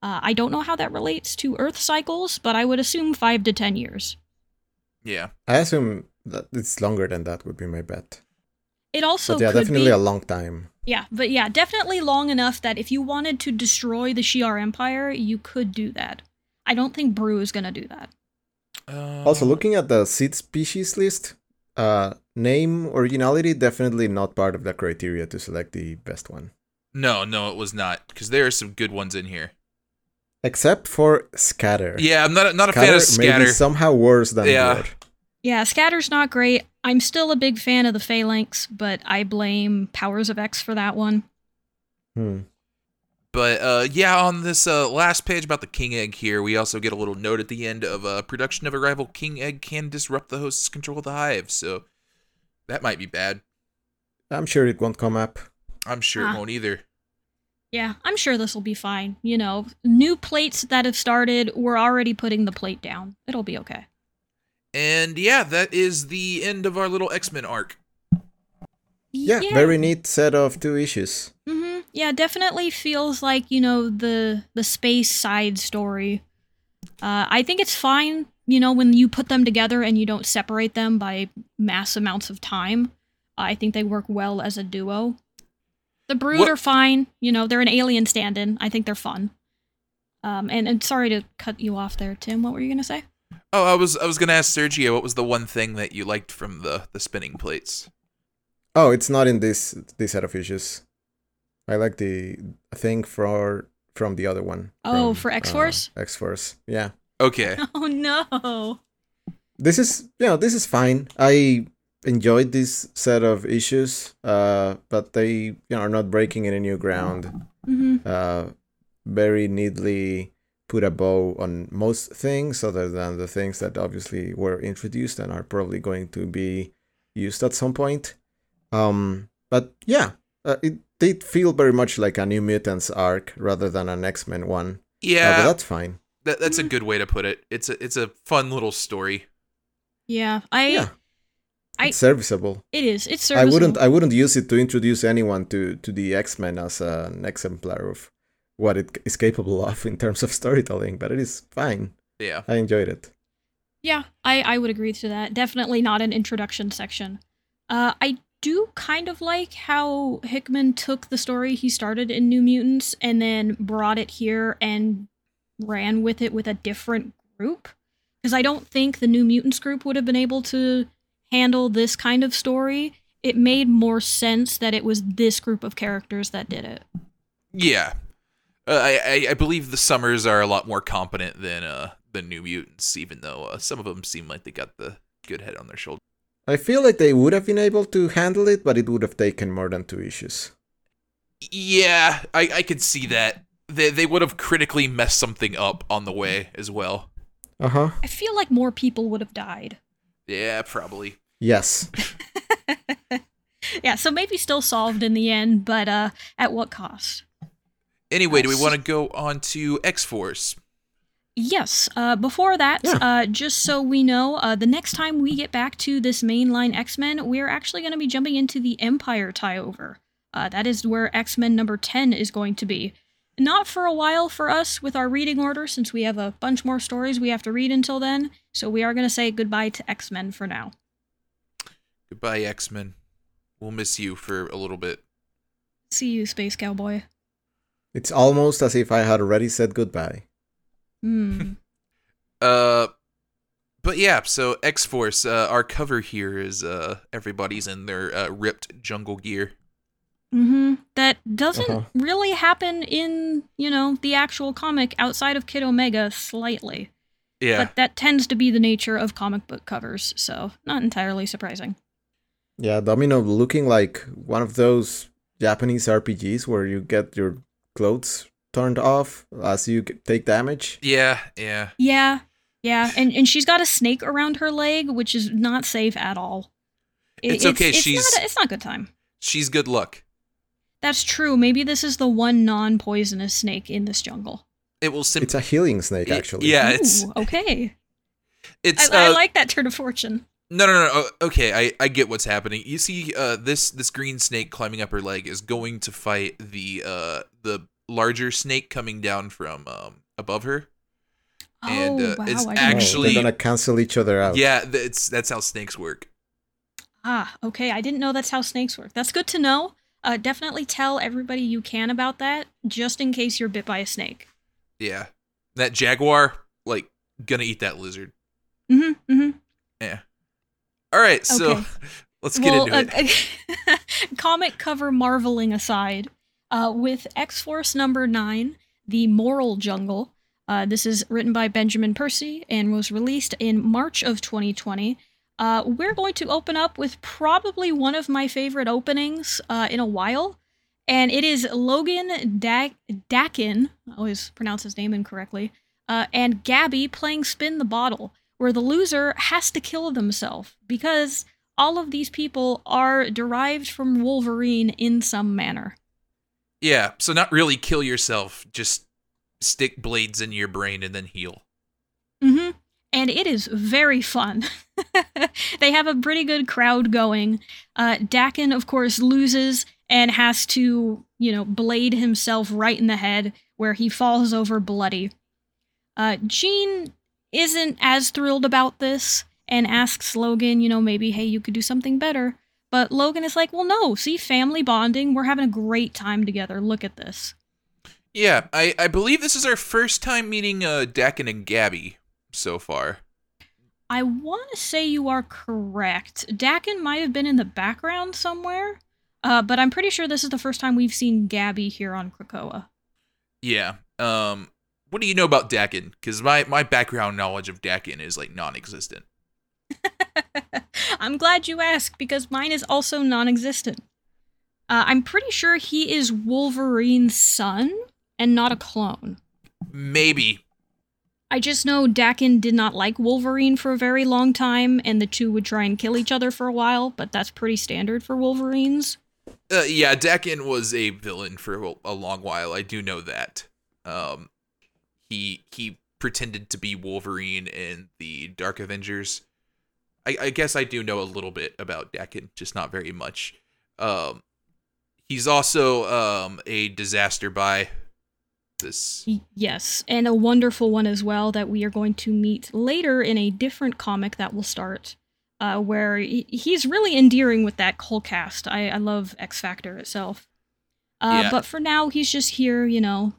Uh, I don't know how that relates to Earth cycles, but I would assume five to ten years. Yeah, I assume that it's longer than that would be my bet. It also but yeah, could definitely be, a long time. yeah, but yeah, definitely long enough that if you wanted to destroy the Shi'ar Empire, you could do that. I don't think Broo is gonna do that. uh, Also, looking at the seed species list, uh, name originality definitely not part of the criteria to select the best one, No, no, it was not because there are some good ones in here. except for scatter. Yeah, I'm not a- not a fan of Scatter. maybe somehow worse than Yeah. Blood. Yeah, Scatter's not great. I'm still a big fan of the Phalanx, but I blame Powers of X for that one. Hmm. But uh, yeah, on this uh, last page about the king egg here, we also get a little note at the end of uh, production of a rival king egg can disrupt the host's control of the hive. So that might be bad. I'm sure it won't come up. I'm sure Ah. it won't either. Yeah, I'm sure this will be fine. You know, new plates that have started, we're already putting the plate down. It'll be okay. And yeah, that is the end of our little X Men arc. Yeah, very neat set of two issues. hmm Yeah, definitely feels like you know the the space side story. Uh, I think it's fine, you know, when you put them together and you don't separate them by mass amounts of time. I think they work well as a duo. The Brood What- are fine, you know, they're an alien stand-in. I think they're fun. Um, and, and sorry to cut you off there, Tim. What were you gonna say? Oh, I was I was gonna ask Sergio what was the one thing that you liked from the the spinning plates. Oh, it's not in this this set of issues. I like the thing for from the other one. Oh, from, for X-Force? Uh, X Force, yeah. Okay. Oh no. This is you know this is fine. I enjoyed this set of issues, uh, but they you know are not breaking any new ground. hmm Uh, very neatly put a bow on most things, other than the things that obviously were introduced and are probably going to be used at some point. Um, but yeah, uh, it did feel very much like a New Mutants arc rather than an X Men one. Uh, Yeah, but that's fine. that, that's a good way to put it. It's a it's a fun little story. Yeah, I. yeah, I- it's serviceable. It is. It's I wouldn't I wouldn't use it to introduce anyone to to the X Men as an exemplar of what it is capable of in terms of storytelling, but it is fine. Yeah. I enjoyed it. Yeah, I, I would agree to that. Definitely not an introduction section. Uh, I do kind of like how Hickman took the story he started in New Mutants and then brought it here and ran with it with a different group. Because I don't think the New Mutants group would have been able to handle this kind of story. It made more sense that it was this group of characters that did it. Yeah. Uh, I, I I believe the Summers are a lot more competent than uh the New Mutants, even though uh, some of them seem like they got the good head on their shoulder. I feel like they would have been able to handle it, but it would have taken more than two issues. Yeah, I I could see that. They they would have critically messed something up on the way as well. Uh huh. I feel like more people would have died. Yeah, probably. Yes. yeah, so maybe still solved in the end, but uh, at what cost? Anyway, do we want to go on to X Force? Yes. Uh, before that, Yeah. uh, just so we know, uh, the next time we get back to this mainline X Men, we're actually going to be jumping into the Empire tie over. Uh, that is where X Men number 10 is going to be. Not for a while for us with our reading order, since we have a bunch more stories we have to read until then. So we are going to say goodbye to X Men for now. Goodbye, X Men. We'll miss you for a little bit. See you, Space Cowboy. It's almost as if I had already said goodbye. Hmm. Uh, but yeah, so X Force. Uh, our cover here is uh everybody's in their uh, ripped jungle gear. hmm That doesn't Uh-huh. really happen in, you know, the actual comic outside of Kid Omega slightly. Yeah, But that tends to be the nature of comic book covers, so not entirely surprising. Yeah, Domino looking like one of those Japanese RPGs where you get your clothes turned off as you take damage. yeah, yeah. Yeah, yeah, and and she's got a snake around her leg, which is not safe at all. It- It's okay, It's, she's- not, a- it's not good time. She's good luck. That's true. Maybe this is the one non-poisonous snake in this jungle. It will simply. It's a healing snake, Y- actually. yeah. it's- okay. It's I, I uh, like that turn of fortune. No, no, no. Okay, I, I get what's happening. You see, uh, this this green snake climbing up her leg is going to fight the uh the larger snake coming down from um above her. and, oh uh, wow! it's I didn't Oh, know actually- they're gonna cancel each other out. Yeah, th- it's that's how snakes work. Ah, okay. I didn't know that's how snakes work. That's good to know. Uh, definitely tell everybody you can about that, just in case you're bit by a snake. Yeah, that jaguar like gonna eat that lizard. Mm-hmm. Mm-hmm. Yeah. All right, so Okay. let's get well, into it. uh, comic cover marveling aside, uh, with X Force number nine, The Moral Jungle. Uh, this is written by Benjamin Percy and was released in March of 2020. Uh, we're going to open up with probably one of my favorite openings uh, in a while, and it is Logan Dak- Daken, I always pronounce his name incorrectly, uh, and Gabby playing Spin the Bottle, where the loser has to kill themselves because all of these people are derived from Wolverine in some manner. yeah, so not really kill yourself, just stick blades in your brain and then heal. hmm And it is very fun. they have a pretty good crowd going. Uh, Daken, of course, loses and has to, you know, blade himself right in the head where he falls over bloody. Uh, Jean isn't as thrilled about this and asks Logan, you know, maybe, hey, you could do something better. But Logan is like, well, no, see, family bonding. We're having a great time together. Look at this. Yeah, I, I believe this is our first time meeting uh Daken and Gabby so far. I want to say you are correct. Daken might have been in the background somewhere, uh, but I'm pretty sure this is the first time we've seen Gabby here on Krakoa. Yeah. Um what do you know about Daken? Because my, my background knowledge of Daken is like non existent. I'm glad you asked because mine is also non existent. Uh, I'm pretty sure he is Wolverine's son and not a clone. Maybe. I just know Daken did not like Wolverine for a very long time, and the two would try and kill each other for a while, but that's pretty standard for Wolverines. Uh, yeah, Daken was a villain for a, a long while. I do know that. Um, he he pretended to be Wolverine in the Dark Avengers. I, I guess I do know a little bit about Daken, just not very much. Um, he's also um a disaster by this. Yes, and a wonderful one as well that we are going to meet later in a different comic that will start, uh, where he- he's really endearing with that whole cast. I, I love X Factor itself. Uh, Yeah. But for now, he's just here, you know,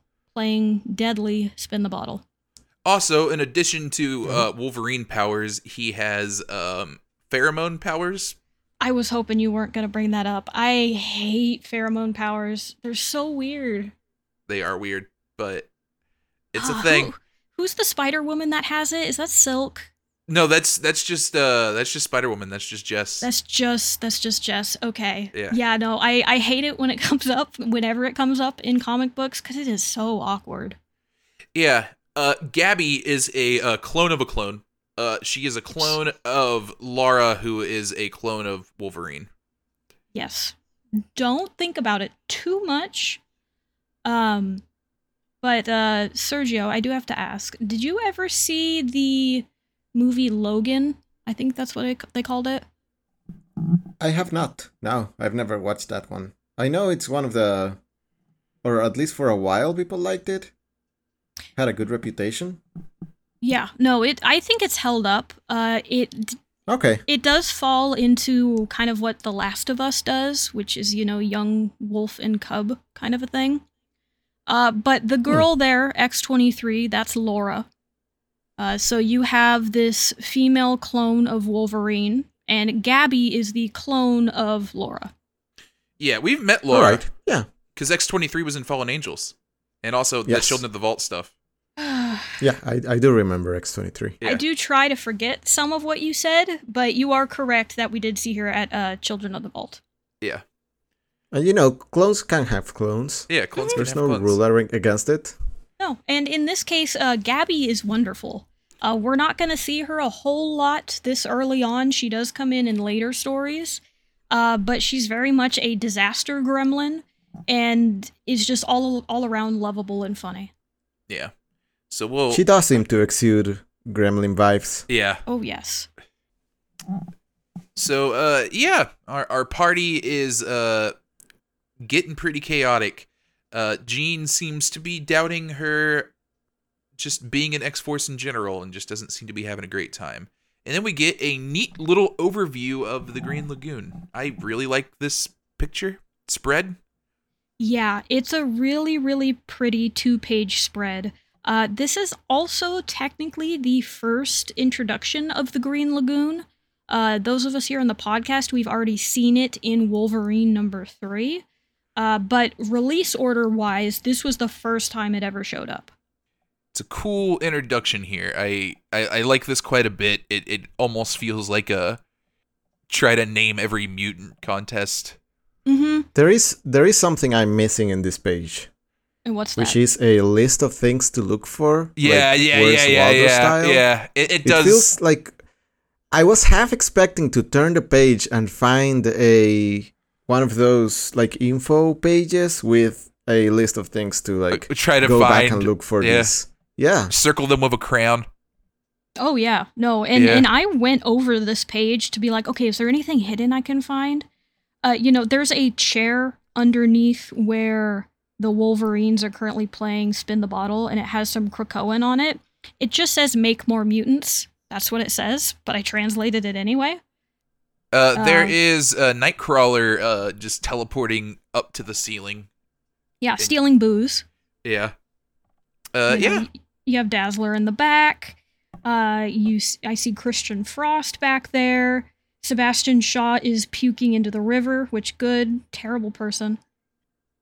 playing deadly spin the bottle. Also, in addition to uh, Wolverine powers, he has um pheromone powers. I was hoping you weren't going to bring that up. I hate pheromone powers. They're so weird. They are weird. but it's a Uh, thing. who- who's the Spider Woman that has it? Is that Silk? No, that's that's just uh that's just Spider Woman. That's just Jess. That's just that's just Jess. Okay. Yeah. Yeah. No, I I hate it when it comes up whenever it comes up in comic books because it is so awkward. yeah. Uh, Gabby is a uh, clone of a clone. Uh, she is a clone of Laura, who is a clone of Wolverine. Yes. Don't think about it too much. Um, but uh, Sergio, I do have to ask: Did you ever see the movie Logan? I think that's what it, they called it. I have not. No, I've never watched that one. I know it's one of the, or at least for a while, people liked it. Had a good reputation. Yeah. No, it. I think it's held up. Uh, it Okay. it does fall into kind of what The Last of Us does, which is, you know, young wolf and cub kind of a thing. Uh, but the girl there, X23, that's Laura. Uh, so you have this female clone of Wolverine, and Gabby is the clone of Laura. Yeah, we've met Laura right. Yeah. because X twenty three was in Fallen Angels, and also the Children of the Vault stuff. Yeah, I, I do remember X23. I do try to forget some of what you said, but you are correct that we did see her at uh, Children of the Vault. Yeah, And you know, clones can have clones. yeah. Clones can There's have no clones. rule against it. No, and in this case, uh, Gabby is wonderful. Uh, we're not going to see her a whole lot this early on. She does come in in later stories, uh, but she's very much a disaster gremlin, and is just all all around lovable and funny. Yeah. So we'll. She does seem to exude gremlin vibes. yeah. Oh yes, So uh yeah, our our party is uh getting pretty chaotic. Uh Jean seems to be doubting her just being an X-Force in general and just doesn't seem to be having a great time. And then we get a neat little overview of the Green Lagoon. I really like this picture spread. yeah, it's a really really pretty two page spread. Uh, this is also technically the first introduction of the Green Lagoon. Uh, those of us here on the podcast, we've already seen it in Wolverine number three. Uh, but release order wise, this was the first time it ever showed up. It's a cool introduction here. I I, I like this quite a bit. It it almost feels like a try to name every mutant contest. Mm-hmm. There is there is something I'm missing in this page, And what's that? which that? is a list of things to look for. Yeah, like yeah, Where's yeah, yeah, yeah, style. yeah. It, it It does. feels like I was half expecting to turn the page and find a one of those like info pages with a list of things to like try to go find back and look for yeah. this. Yeah. circle them with a crayon. Oh yeah, no, and Yeah. and I went over this page to be like, okay, is there anything hidden I can find? Uh, you know, there's a chair underneath where the Wolverines are currently playing Spin the Bottle, and it has some Krakoan on it. It just says "Make more mutants." That's what it says, but I translated it anyway. Uh, there Um, is a Nightcrawler uh, just teleporting up to the ceiling. Yeah, stealing booze. Yeah. Uh, You know, yeah. You have Dazzler in the back. Uh, you, I see Christian Frost back there. Sebastian Shaw is puking into the river, which good, terrible person.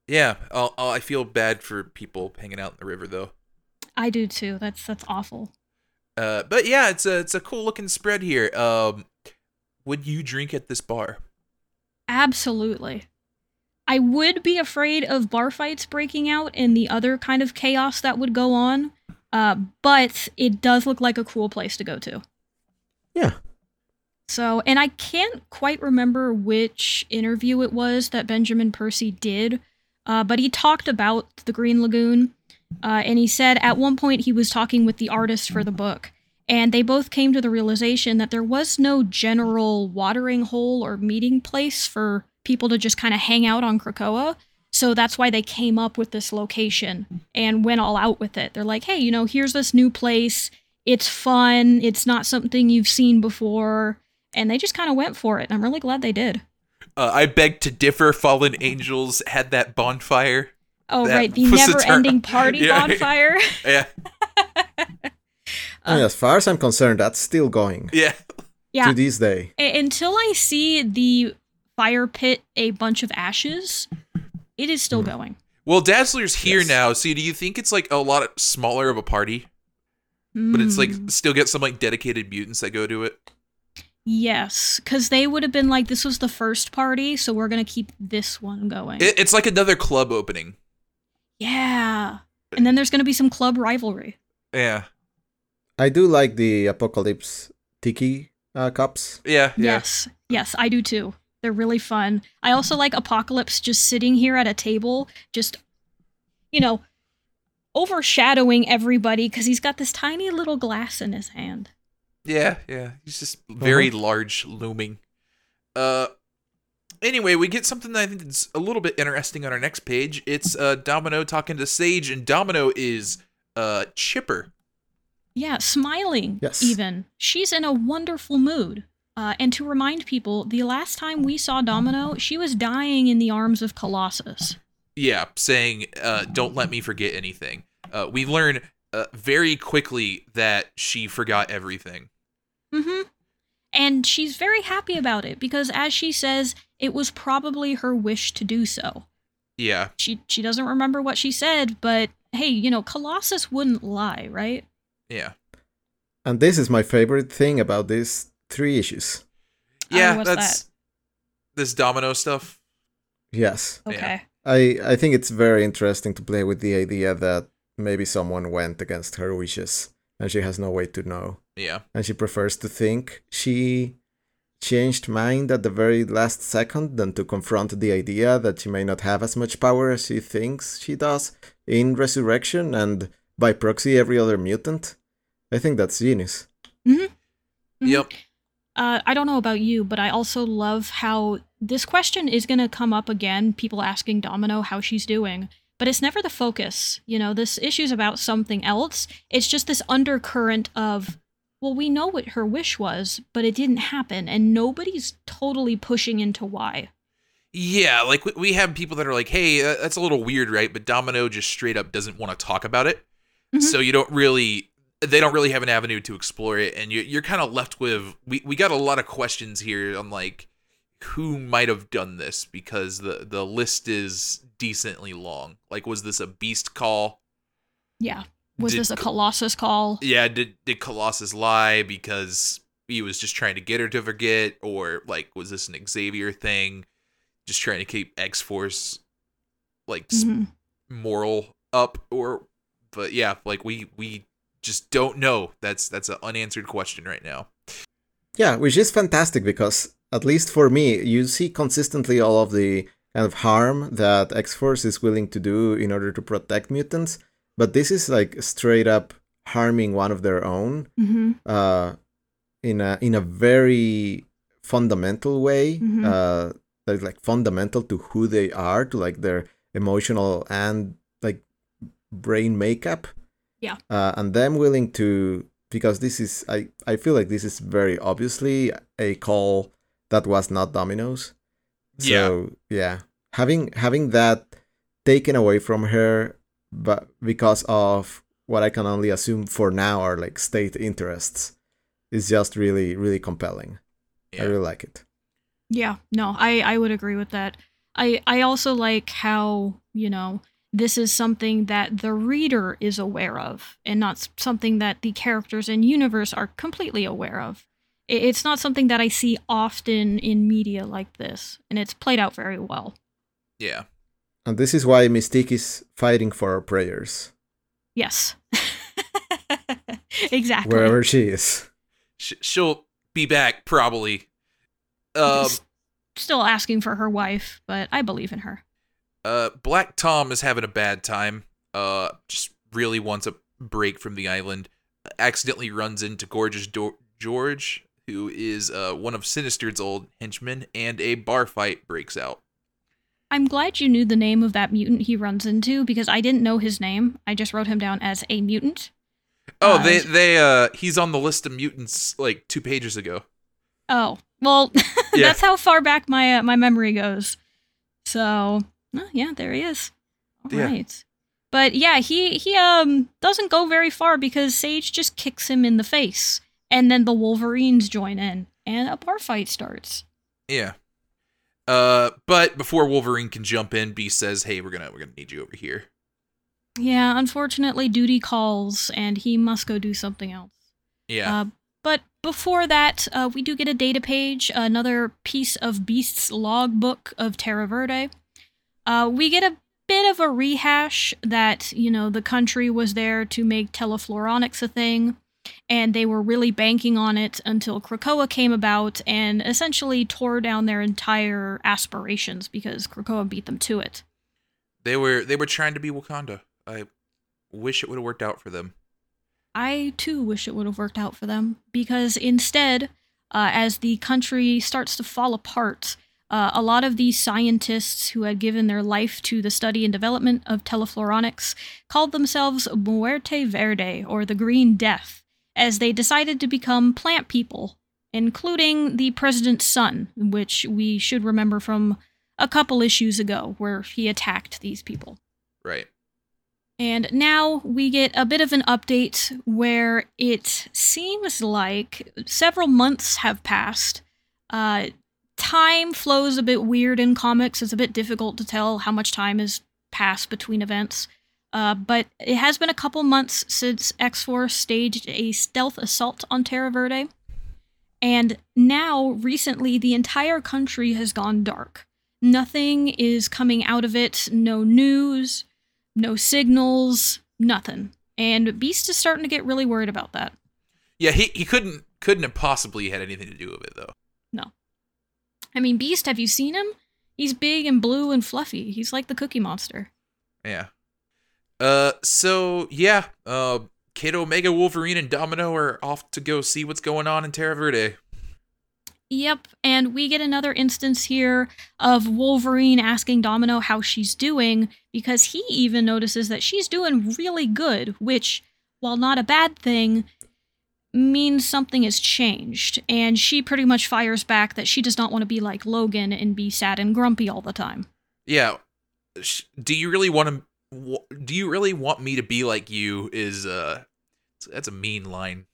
Yeah. I'll, I'll, I feel bad for people hanging out in the river though. I do too. That's that's awful. Uh, but yeah, it's a it's a cool looking spread here. Um, would you drink at this bar? Absolutely. I would be afraid of bar fights breaking out and the other kind of chaos that would go on. Uh, but it does look like a cool place to go to. Yeah. So, and I can't quite remember which interview it was that Benjamin Percy did, uh, but he talked about the Green Lagoon, uh, and he said at one point he was talking with the artist for the book, and they both came to the realization that there was no general watering hole or meeting place for people to just kind of hang out on Krakoa. So that's why they came up with this location and went all out with it. They're like, hey, you know, here's this new place. It's fun. It's not something you've seen before. And they just kind of went for it. And I'm really glad they did. Uh, I beg to differ. Fallen Angels had that bonfire. Oh, That right. The never ending party Yeah. bonfire. Yeah. and as far as I'm concerned, that's still going Yeah. Yeah. to this day. A- until I see the fire pit a bunch of ashes, it is still going. Well, Dazzler's here Yes. now. See, do you think it's like a lot smaller of a party, but it's like Hmm. still get some like dedicated mutants that go to it? Yes, because they would have been like, this was the first party, so we're going to keep this one going. it? It's like another club opening. yeah. And then there's going to be some club rivalry. Yeah, I do like the Apocalypse Tiki uh, cups. yeah, yeah. Yes. Yes, I do too. They're really fun. I also like Apocalypse just sitting here at a table, just, you know, overshadowing everybody because he's got this tiny little glass in his hand. Yeah, yeah. He's just very large looming. Uh anyway, we get something that I think is a little bit interesting on our next page. It's uh Domino talking to Sage and Domino is uh chipper. Yeah, smiling, Yes. even. She's in a wonderful mood. Uh, and to remind people, the last time we saw Domino, she was dying in the arms of Colossus. Yeah, saying uh don't let me forget anything. Uh we learn uh, very quickly that she forgot everything. Mm-hmm. And she's very happy about it because, as she says, it was probably her wish to do so. Yeah. She she doesn't remember what she said, but hey, you know, Colossus wouldn't lie, right? Yeah. And this is my favorite thing about these three issues. Yeah, what's that's this domino stuff. Yes. Yeah. Okay. I, I think it's very interesting to play with the idea that maybe someone went against her wishes and she has no way to know. Yeah. And she prefers to think she changed mind at the very last second than to confront the idea that she may not have as much power as she thinks she does in Resurrection and by proxy every other mutant. I think that's genius. Mhm. Yep. Uh, I don't know about you, but I also love how this question is going to come up again. People asking Domino how she's doing, but it's never the focus. You know, this issue's about something else. It's just this undercurrent of, well, we know what her wish was, but it didn't happen, and nobody's totally pushing into why. Yeah, like we- we have people that are like, "Hey, uh, that's a little weird, right?" But Domino just straight up doesn't want to talk about it. Mhm. So you don't really they don't really have an avenue to explore it and you you're kind of left with we we got a lot of questions here on like who might have done this because the the list is decently long. Like was this a beast call? Yeah. Was Did this a Colossus call? Yeah, did did Colossus lie because he was just trying to get her to forget or like was this an Xavier thing? Just trying to keep X-Force like Mhm. moral up or but yeah like we we just don't know that's that's an unanswered question right now Yeah, which is fantastic because, at least for me, you see consistently all of the kind of harm that X Force is willing to do in order to protect mutants. But this is like straight up harming one of their own Mhm. uh, in a in a very fundamental way. Mhm. Uh, that's like fundamental to who they are, to like their emotional and like brain makeup. Yeah. Uh, and them willing to because this is I I feel like this is very obviously a call that was not Domino's. So yeah, having having that taken away from her, but because of what I can only assume for now are like state interests, is just really really compelling. Yeah. I really like it. Yeah, no, I I would agree with that. I I also like how, you know, this is something that the reader is aware of and not something that the characters and universe are completely aware of. It's not something that I see often in media like this, and it's played out very well. yeah And this is why Mystique is fighting for our prayers Yes. exactly. wherever she is. She'll be back probably um Still asking for her wife, but I believe in her. Uh black tom is having a bad time uh just really wants a break from the island accidentally runs into gorgeous Do- george who is uh one of sinister's old henchmen and a bar fight breaks out I'm glad you knew the name of that mutant he runs into because I didn't know his name. I just wrote him down as a mutant. oh Uh, they they uh he's on the list of mutants like two pages ago Oh, well, Yeah. that's how far back my uh, my memory goes. So, oh, yeah, there he is. All right. Yeah. But yeah, he he um doesn't go very far because Sage just kicks him in the face, and then the Wolverines join in, and a bar fight starts. Yeah. Uh, but before Wolverine can jump in, Beast says, "Hey, we're gonna we're gonna need you over here." Yeah, unfortunately, duty calls, and he must go do something else. Yeah. Uh, but before that, uh, we do get a data page, another piece of Beast's logbook of Terra Verde. Uh, we get a bit of a rehash that, you know, the country was there to make telefloronics a thing, and they were really banking on it until Krakoa came about and essentially tore down their entire aspirations because Krakoa beat them to it. they were they were trying to be Wakanda. I wish it would have worked out for them. I too wish it would have worked out for them because instead, uh, as the country starts to fall apart, uh, a lot of these scientists who had given their life to the study and development of telefloronics called themselves Muerte Verde, or the Green Death, as they decided to become plant people, including the president's son, which we should remember from a couple issues ago, where he attacked these people. Right. And now we get a bit of an update where it seems like several months have passed. Uh, time flows a bit weird in comics. It's a bit difficult to tell how much time has passed between events. Uh, but it has been a couple months since X Force staged a stealth assault on Terra Verde. And now, recently, the entire country has gone dark. Nothing is coming out of it, no news, no signals, nothing. And Beast is starting to get really worried about that. Yeah, he he couldn't couldn't have possibly had anything to do with it though. I mean, Beast, have you seen him? He's big and blue and fluffy. He's like the Cookie Monster. Yeah. Uh. So yeah. Uh. Kid Omega, Wolverine, and Domino are off to go see what's going on in Terra Verde. Yep, and we get another instance here of Wolverine asking Domino how she's doing because he even notices that she's doing really good, which, while not a bad thing, means something has changed. And she pretty much fires back that she does not want to be like Logan and be sad and grumpy all the time. Yeah. Do you really want to? Do you really want me to be like you? Is uh. That's a mean line.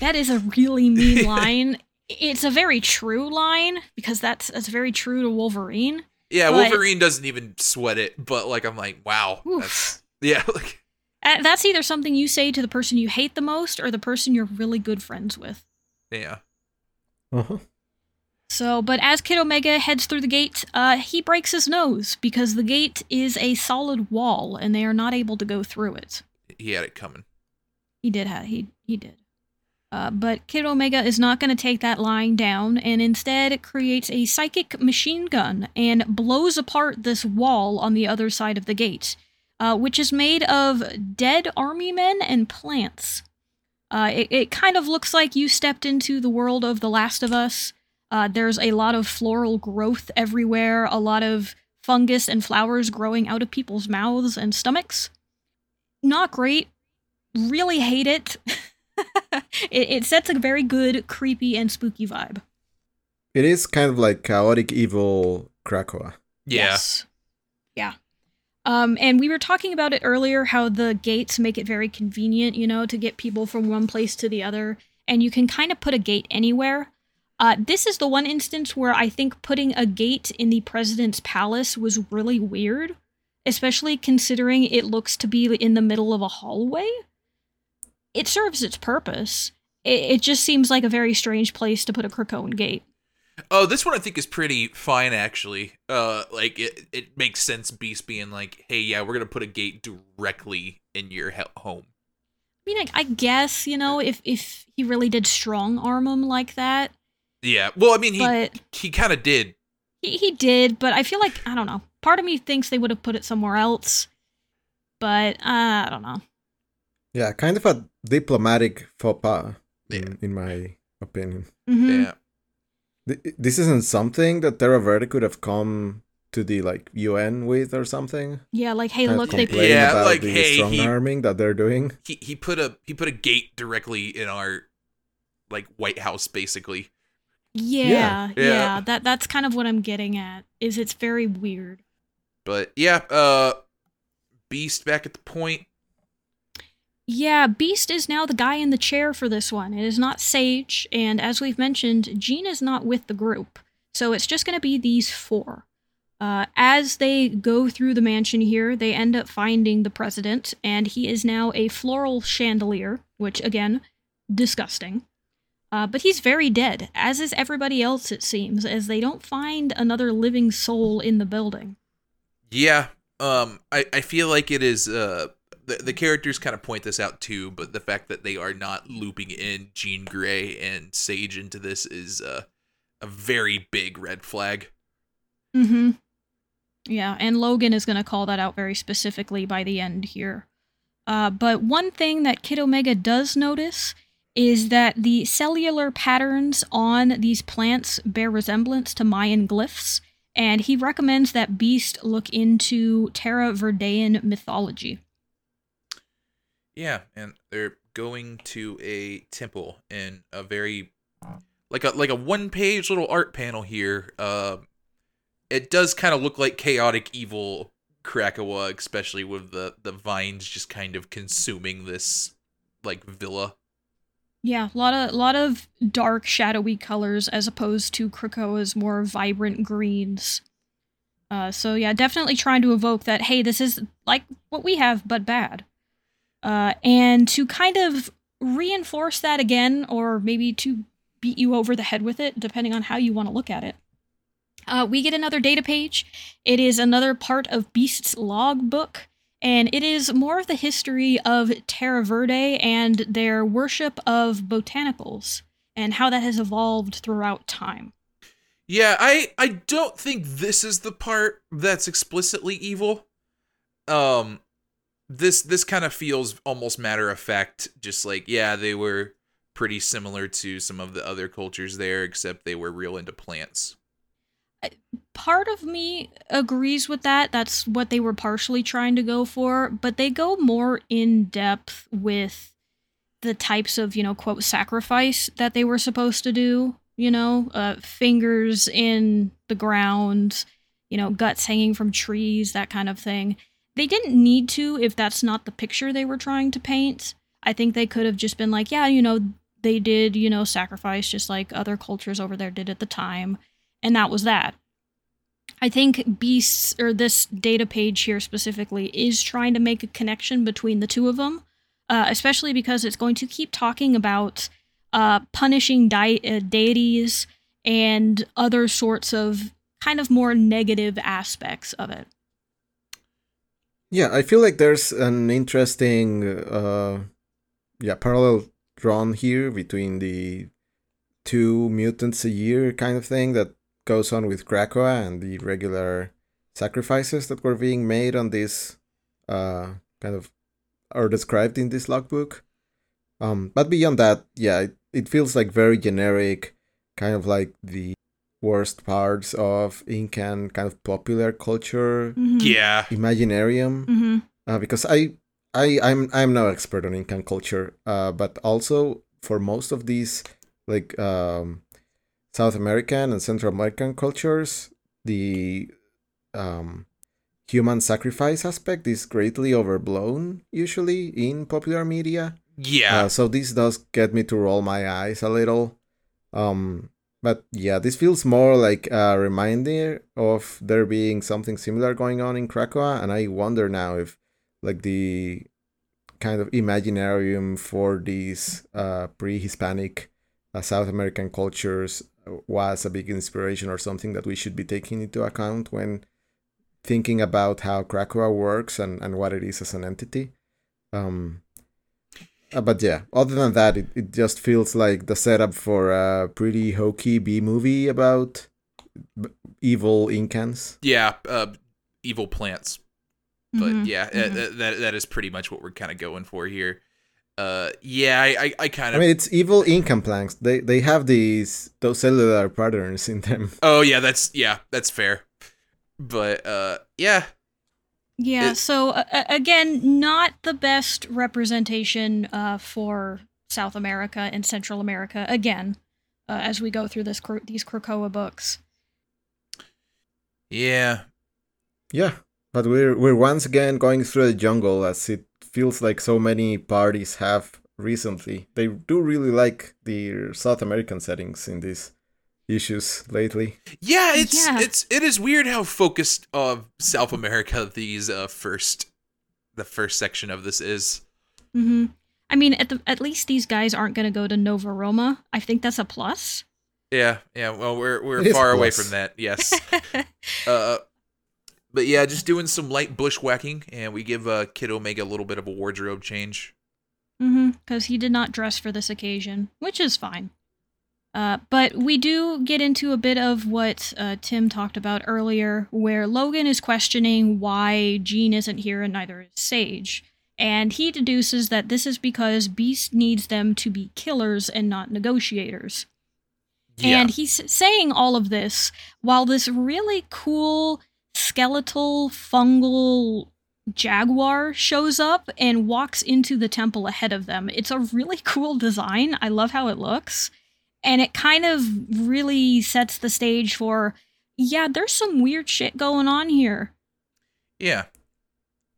That is a really mean line. It's a very true line because that's that's very true to Wolverine. Yeah, But- Wolverine doesn't even sweat it, but like I'm like, wow, yeah, like That's either something you say to the person you hate the most or the person you're really good friends with. yeah. Uh-huh. So, but as Kid Omega heads through the gate, uh, he breaks his nose because the gate is a solid wall and they are not able to go through it. He had it coming. He did have he he did. Uh, but Kid Omega is not going to take that lying down and instead creates a psychic machine gun and blows apart this wall on the other side of the gate, uh, which is made of dead army men and plants. Uh, it, it kind of looks like you stepped into the world of The Last of Us. Uh, there's a lot of floral growth everywhere, a lot of fungus and flowers growing out of people's mouths and stomachs. Not great. Really hate it. it, it sets a very good, creepy, and spooky vibe. It is kind of like chaotic evil Krakoa. Yeah. Yes. Yeah. Um, and we were talking about it earlier how the gates make it very convenient, you know, to get people from one place to the other. And you can kind of put a gate anywhere. Uh, this is the one instance where I think putting a gate in the president's palace was really weird, especially considering it looks to be in the middle of a hallway. It serves its purpose. It, it just seems like a very strange place to put a Krakoan gate. Oh, this one I think is pretty fine actually. Uh, like it, it makes sense. Beast being like, hey, yeah, we're gonna put a gate directly in your he- home. I mean, I, I guess you know if if he really did strong arm him like that, Yeah. Well, I mean, he but he kind of did. he, he did. But I feel like I don't know. Part of me thinks they would have put it somewhere else, but uh, I don't know. Yeah, kind of a diplomatic faux pas, Yeah. in, in my opinion. Mhm. Yeah. Th- This isn't something that Terra Verde could have come to the like UN with or something. Yeah, like hey, and look, they complain Yeah, about like, the hey, strong he- arming that they're doing. He he put a he put a gate directly in our like White House, basically. yeah, Yeah. yeah, Yeah. That that's kind of what I'm getting at. Is it's very weird. But yeah, uh, Beast back at the point. Yeah, Beast is now the guy in the chair for this one. It is not Sage, and as we've mentioned, Jean is not with the group. So it's just going to be these four. Uh, as they go through the mansion here, they end up finding the president, and he is now a floral chandelier, which, again, disgusting. Uh, but he's very dead, as is everybody else, it seems, as they don't find another living soul in the building. Yeah, um, I, I feel like it is. Uh, the, the characters kind of point this out too, but the fact that they are not looping in Jean Grey and Sage into this is uh, a very big red flag. Mm hmm. Yeah, and Logan is going to call that out very specifically by the end here. Uh, but one thing that Kid Omega does notice is that the cellular patterns on these plants bear resemblance to Mayan glyphs, and he recommends that Beast look into Terra Verdean mythology. Yeah, and they're going to a temple in a very like a like a one page little art panel here. Uh, it does kind of look like chaotic evil Krakoa, especially with the the vines just kind of consuming this like villa. Yeah, a lot of a lot of dark, shadowy colors as opposed to Krakoa's more vibrant greens. Uh, so yeah, definitely trying to evoke that. Hey, this is like what we have, but bad. Uh, and to kind of reinforce that again, or maybe to beat you over the head with it, depending on how you want to look at it. Uh, we get another data page. It is another part of Beast's logbook and it is more of the history of Terra Verde and their worship of botanicals and how that has evolved throughout time. Yeah, I I don't think this is the part that's explicitly evil. Um this this kind of feels almost matter of fact just like yeah, they were pretty similar to some of the other cultures there except they were real into plants part of me agrees with that. That's what they were partially trying to go for, but they go more in depth with the types of, you know, quote, sacrifice that they were supposed to do, you know, uh, fingers in the ground, you know, guts hanging from trees, that kind of thing. They didn't need to if that's not the picture they were trying to paint. I think they could have just been like, yeah, you know, they did, you know, sacrifice just like other cultures over there did at the time and that was that. I think Beasts, or this data page here specifically, is trying to make a connection between the two of them, uh, especially because it's going to keep talking about uh, punishing di- uh, deities and other sorts of kind of more negative aspects of it. Yeah, I feel like there's an interesting, uh, yeah, parallel drawn here between the two mutants a year kind of thing that goes on with Krakoa and the regular sacrifices that were being made on this uh, kind of are described in this logbook. Um, but beyond that, yeah, it, it feels like very generic, kind of like the worst parts of Incan kind of popular culture. Mm-hmm. Yeah, Imaginarium. Mm-hmm. Uh, because I, I, I'm, I'm no expert on Incan culture. Uh, but also for most of these, like, um, South American and Central American cultures, the um, human sacrifice aspect is greatly overblown, usually in popular media. Yeah. Uh, so this does get me to roll my eyes a little. Um, but yeah, this feels more like a reminder of there being something similar going on in Krakoa, and I wonder now if, like, the kind of imaginarium for these uh, pre-Hispanic uh, South American cultures was a big inspiration or something that we should be taking into account when thinking about how Krakoa works and, and what it is as an entity. Um, uh, but yeah, other than that, it, it just feels like the setup for a pretty hokey B movie about b- evil Incans. Yeah, uh, evil plants. But Mhm, yeah, mhm. uh, that that is pretty much what we're kind of going for here. Uh, yeah, I I, I kind I mean, it's evil Incan planks. They they have these those cellular patterns in them. oh yeah, that's yeah, that's fair. But uh, yeah, Yeah, It- so uh, again, not the best representation uh, for South America and Central America. Again, uh, as we go through this these Krakoa books. yeah, Yeah, but we're we're once again going through the jungle as it feels like so many parties have recently. They do really like the South American settings in this issues lately. Yeah, it's Yeah. it's it is weird how focused of South America these uh first the first section of this is. hmm I mean, at the at least these guys aren't going to go to Nova Roma. I think that's a plus. Yeah, yeah. Well, we're we're It is far away from that. Yes. uh, but yeah, just doing some light bushwhacking, and we give uh, Kid Omega a little bit of a wardrobe change. Mm-hmm. Because he did not dress for this occasion, which is fine. Uh, but we do get into a bit of what uh, Tim talked about earlier, where Logan is questioning why Jean isn't here and neither is Sage. And he deduces that this is because Beast needs them to be killers and not negotiators. Yeah. And he's saying all of this while this really cool skeletal fungal jaguar shows up and walks into the temple ahead of them. It's a really cool design. I love how it looks. And it kind of really sets the stage for yeah, there's some weird shit going on here. Yeah.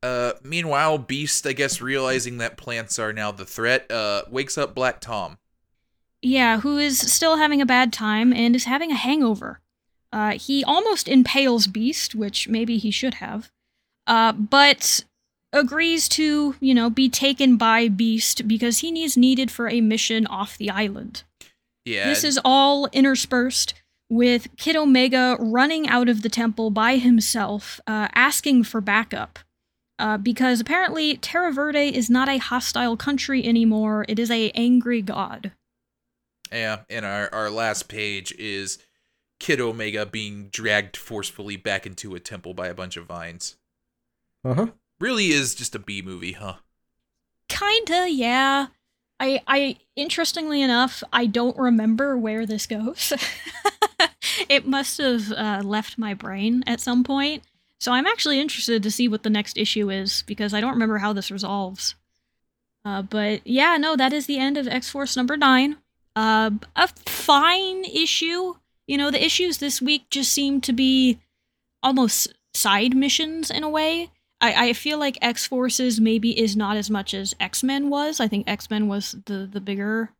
Uh, meanwhile, Beast, I guess, realizing that plants are now the threat, uh, wakes up Black Tom. Yeah, who is still having a bad time and is having a hangover. Uh, he almost impales Beast, which maybe he should have, uh, but agrees to, you know, be taken by Beast because he needs needed for a mission off the island. Yeah. This is all interspersed with Kid Omega running out of the temple by himself, uh, asking for backup. Uh, because apparently Terra Verde is not a hostile country anymore; it is a angry god. Yeah, and our, our last page is Kid Omega being dragged forcefully back into a temple by a bunch of vines. Uh huh. Really is just a B movie, huh? Kinda, yeah. I, I, interestingly enough, I don't remember where this goes. it must have uh, left my brain at some point. So I'm actually interested to see what the next issue is because I don't remember how this resolves. Uh, but yeah, no, that is the end of X Force number nine. Uh, a fine issue. You know, the issues this week just seem to be almost side missions in a way. I, I feel like X Forces maybe is not as much as X Men was. I think X Men was the the bigger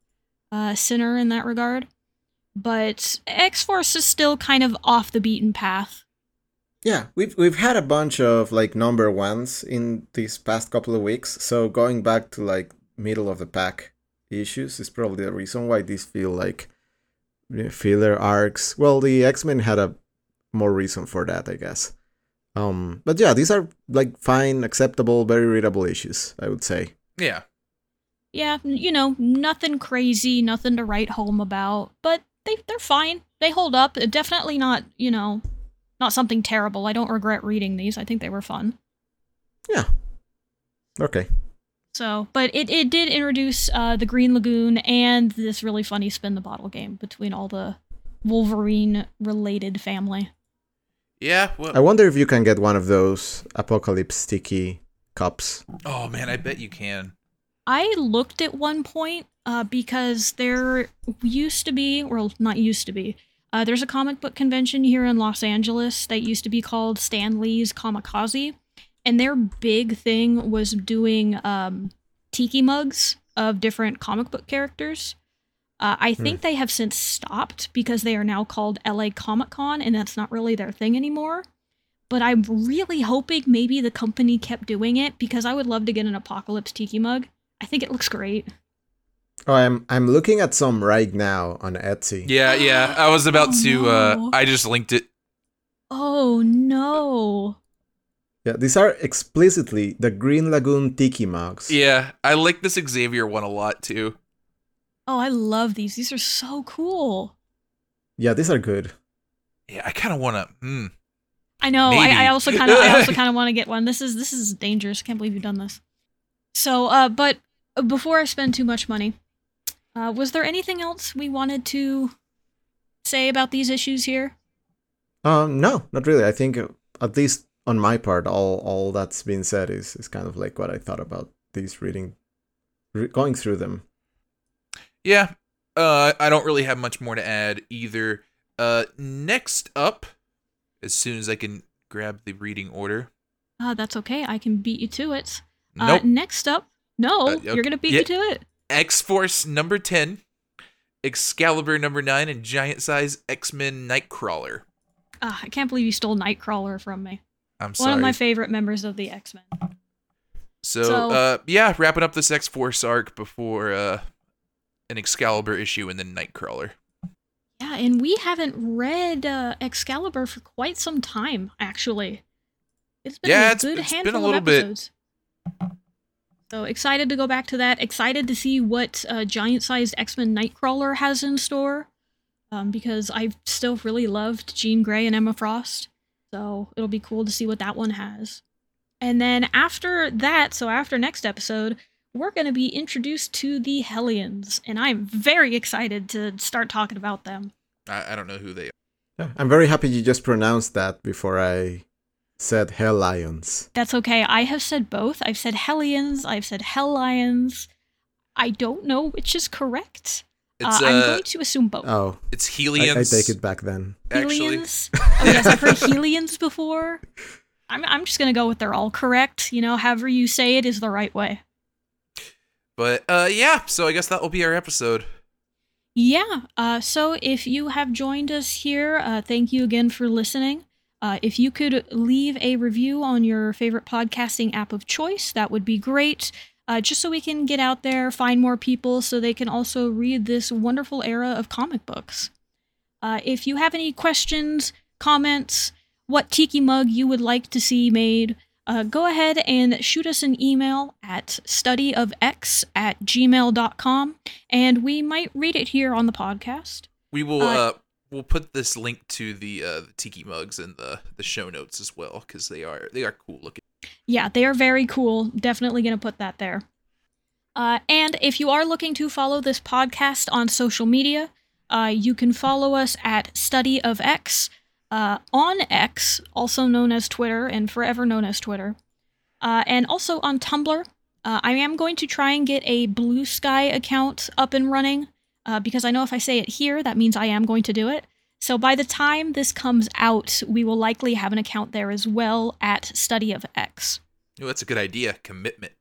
uh, sinner in that regard. But X Force is still kind of off the beaten path. Yeah, we've we've had a bunch of like number ones in these past couple of weeks. So going back to like middle of the pack issues is probably the reason why these feel like filler arcs. Well, the X Men had a more reason for that, I guess. Um, but yeah, these are like fine, acceptable, very readable issues. I would say. Yeah. Yeah, you know, nothing crazy, nothing to write home about, but they they're fine. They hold up. Definitely not, you know, not something terrible. I don't regret reading these. I think they were fun. Yeah. Okay. So, but it, it did introduce uh, the Green Lagoon and this really funny spin the bottle game between all the Wolverine related family. Yeah. Well, I wonder if you can get one of those apocalypse sticky cups. oh man, I bet you can. I looked at one point uh, because there used to be, well, not used to be, uh, there's a comic book convention here in Los Angeles that used to be called Stan Lee's Comikaze. And their big thing was doing um, tiki mugs of different comic book characters. Uh, I think they have since stopped because they are now called LA Comic Con, and that's not really their thing anymore. But I'm really hoping maybe the company kept doing it because I would love to get an Apocalypse Tiki mug. I think it looks great. Oh, I'm I'm looking at some right now on Etsy. Yeah, yeah. I was about Oh, to. no. uh I just linked it. Oh no. Yeah, these are explicitly the Green Lagoon Tiki mugs. Yeah, I like this Xavier one a lot too. Oh, I love these. These are so cool. Yeah, these are good. Yeah, I kind of want to. Hmm. I know. I, I also kind of I also kind of want to get one. This is this is dangerous. I can't believe you've done this. So, uh, but before I spend too much money, uh, was there anything else we wanted to say about these issues here? Um, no, not really. I think uh, at least on my part, all all that's been said is is kind of like what I thought about these reading, re- going through them. Yeah. Uh, I don't really have much more to add either. Uh, next up, as soon as I can grab the reading order. Uh, that's okay. I can beat you to it. Uh, Nope. next up, no, Uh, okay. you're gonna beat Yeah. me to it. X Force number 10. Excalibur number nine and giant size X Men Nightcrawler. Ah, I can't believe you stole Nightcrawler from me. I'm sorry. One of my favorite members of the X Men. so, so- uh, yeah, wrapping up this X Force arc before uh, an Excalibur issue and then Nightcrawler. Yeah, and we haven't read uh, Excalibur for quite some time, actually. It's been Yeah, a it's- good it's been a handful little of bit. episodes. So excited to go back to that. Excited to see what uh, giant-sized X-Men Nightcrawler has in store, um, because I've still really loved Jean Grey and Emma Frost. So it'll be cool to see what that one has. And then after that, so after next episode, we're going to be introduced to the Hellions, and I'm very excited to start talking about them. I, I don't know who they are. Yeah, I'm very happy you just pronounced that before I said Hell Lions. That's okay. I have said both. I've said Hellions, I've said Hell Lions. I don't know which is correct. It's uh, uh, I'm going to assume both. Oh, it's I, Helions. I take it back then. Actually, Helions? Oh, yes, I've heard Helions before. I'm, I'm just going to go with they're all correct. You know, however you say it is the right way. But uh, yeah. So I guess that will be our episode. Yeah. Uh, so if you have joined us here, uh, thank you again for listening. Uh, if you could leave a review on your favorite podcasting app of choice, that would be great. Uh, just so we can get out there, find more people, so they can also read this wonderful era of comic books. Uh, if you have any questions, comments, what tiki mug you would like to see made, uh, go ahead and shoot us an email at studyofx at gmail.com and we might read it here on the podcast. We will Uh, uh, we'll put this link to the uh, the tiki mugs in the the show notes as well because they are they are cool looking. Yeah, they are very cool. Definitely going to put that there. Uh, and if you are looking to follow this podcast on social media, uh, you can follow us at Study of X uh, on X, also known as Twitter and forever known as Twitter, uh, and also on Tumblr. Uh, I am going to try and get a Blue Sky account up and running uh, because I know if I say it here, that means I am going to do it. So by the time this comes out, we will likely have an account there as well at Study of X. That's a good idea. Commitment.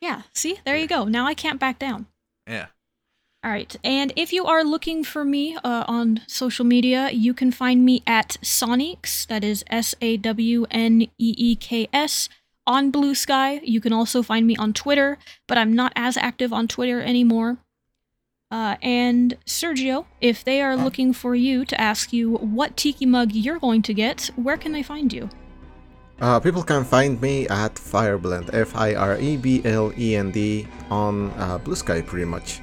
Yeah, see? There you go. Now I can't back down. Yeah. All right. And if you are looking for me uh, on social media, you can find me at Sawneeks, that is S A W N E E K S, on Blue Sky. You can also find me on Twitter, but I'm not as active on Twitter anymore. Uh, and Sergio, if they are looking for you to ask you what tiki mug you're going to get, where can they find you? Uh, people can find me at Fireblend, F I R E B L E N D, on uh, Blue Sky pretty much.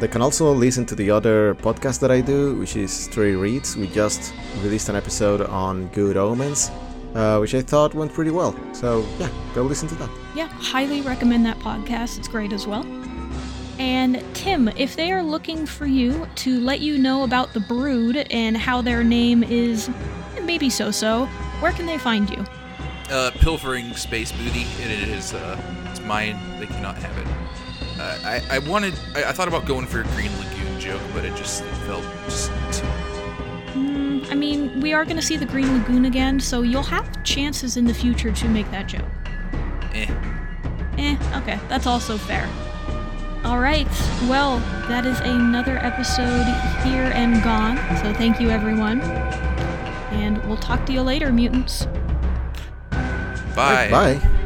They can also listen to the other podcast that I do, which is Three Reads. We just released an episode on Good Omens, uh, which I thought went pretty well. So, yeah, go listen to that. Yeah, highly recommend that podcast. It's great as well. And Tim, if they are looking for you to let you know about the brood and how their name is maybe so so, where can they find you? Uh, pilfering space booty. And it is uh, it's mine. They cannot have it. Uh, I I wanted I, I thought about going for a Green Lagoon joke, but it just it felt just too. Mm, I mean, we are going to see the Green Lagoon again, so you'll have chances in the future to make that joke. Eh. Eh, okay, that's also fair. Alright, well, that is another episode here and gone, so thank you everyone. And we'll talk to you later, mutants. Bye. Bye.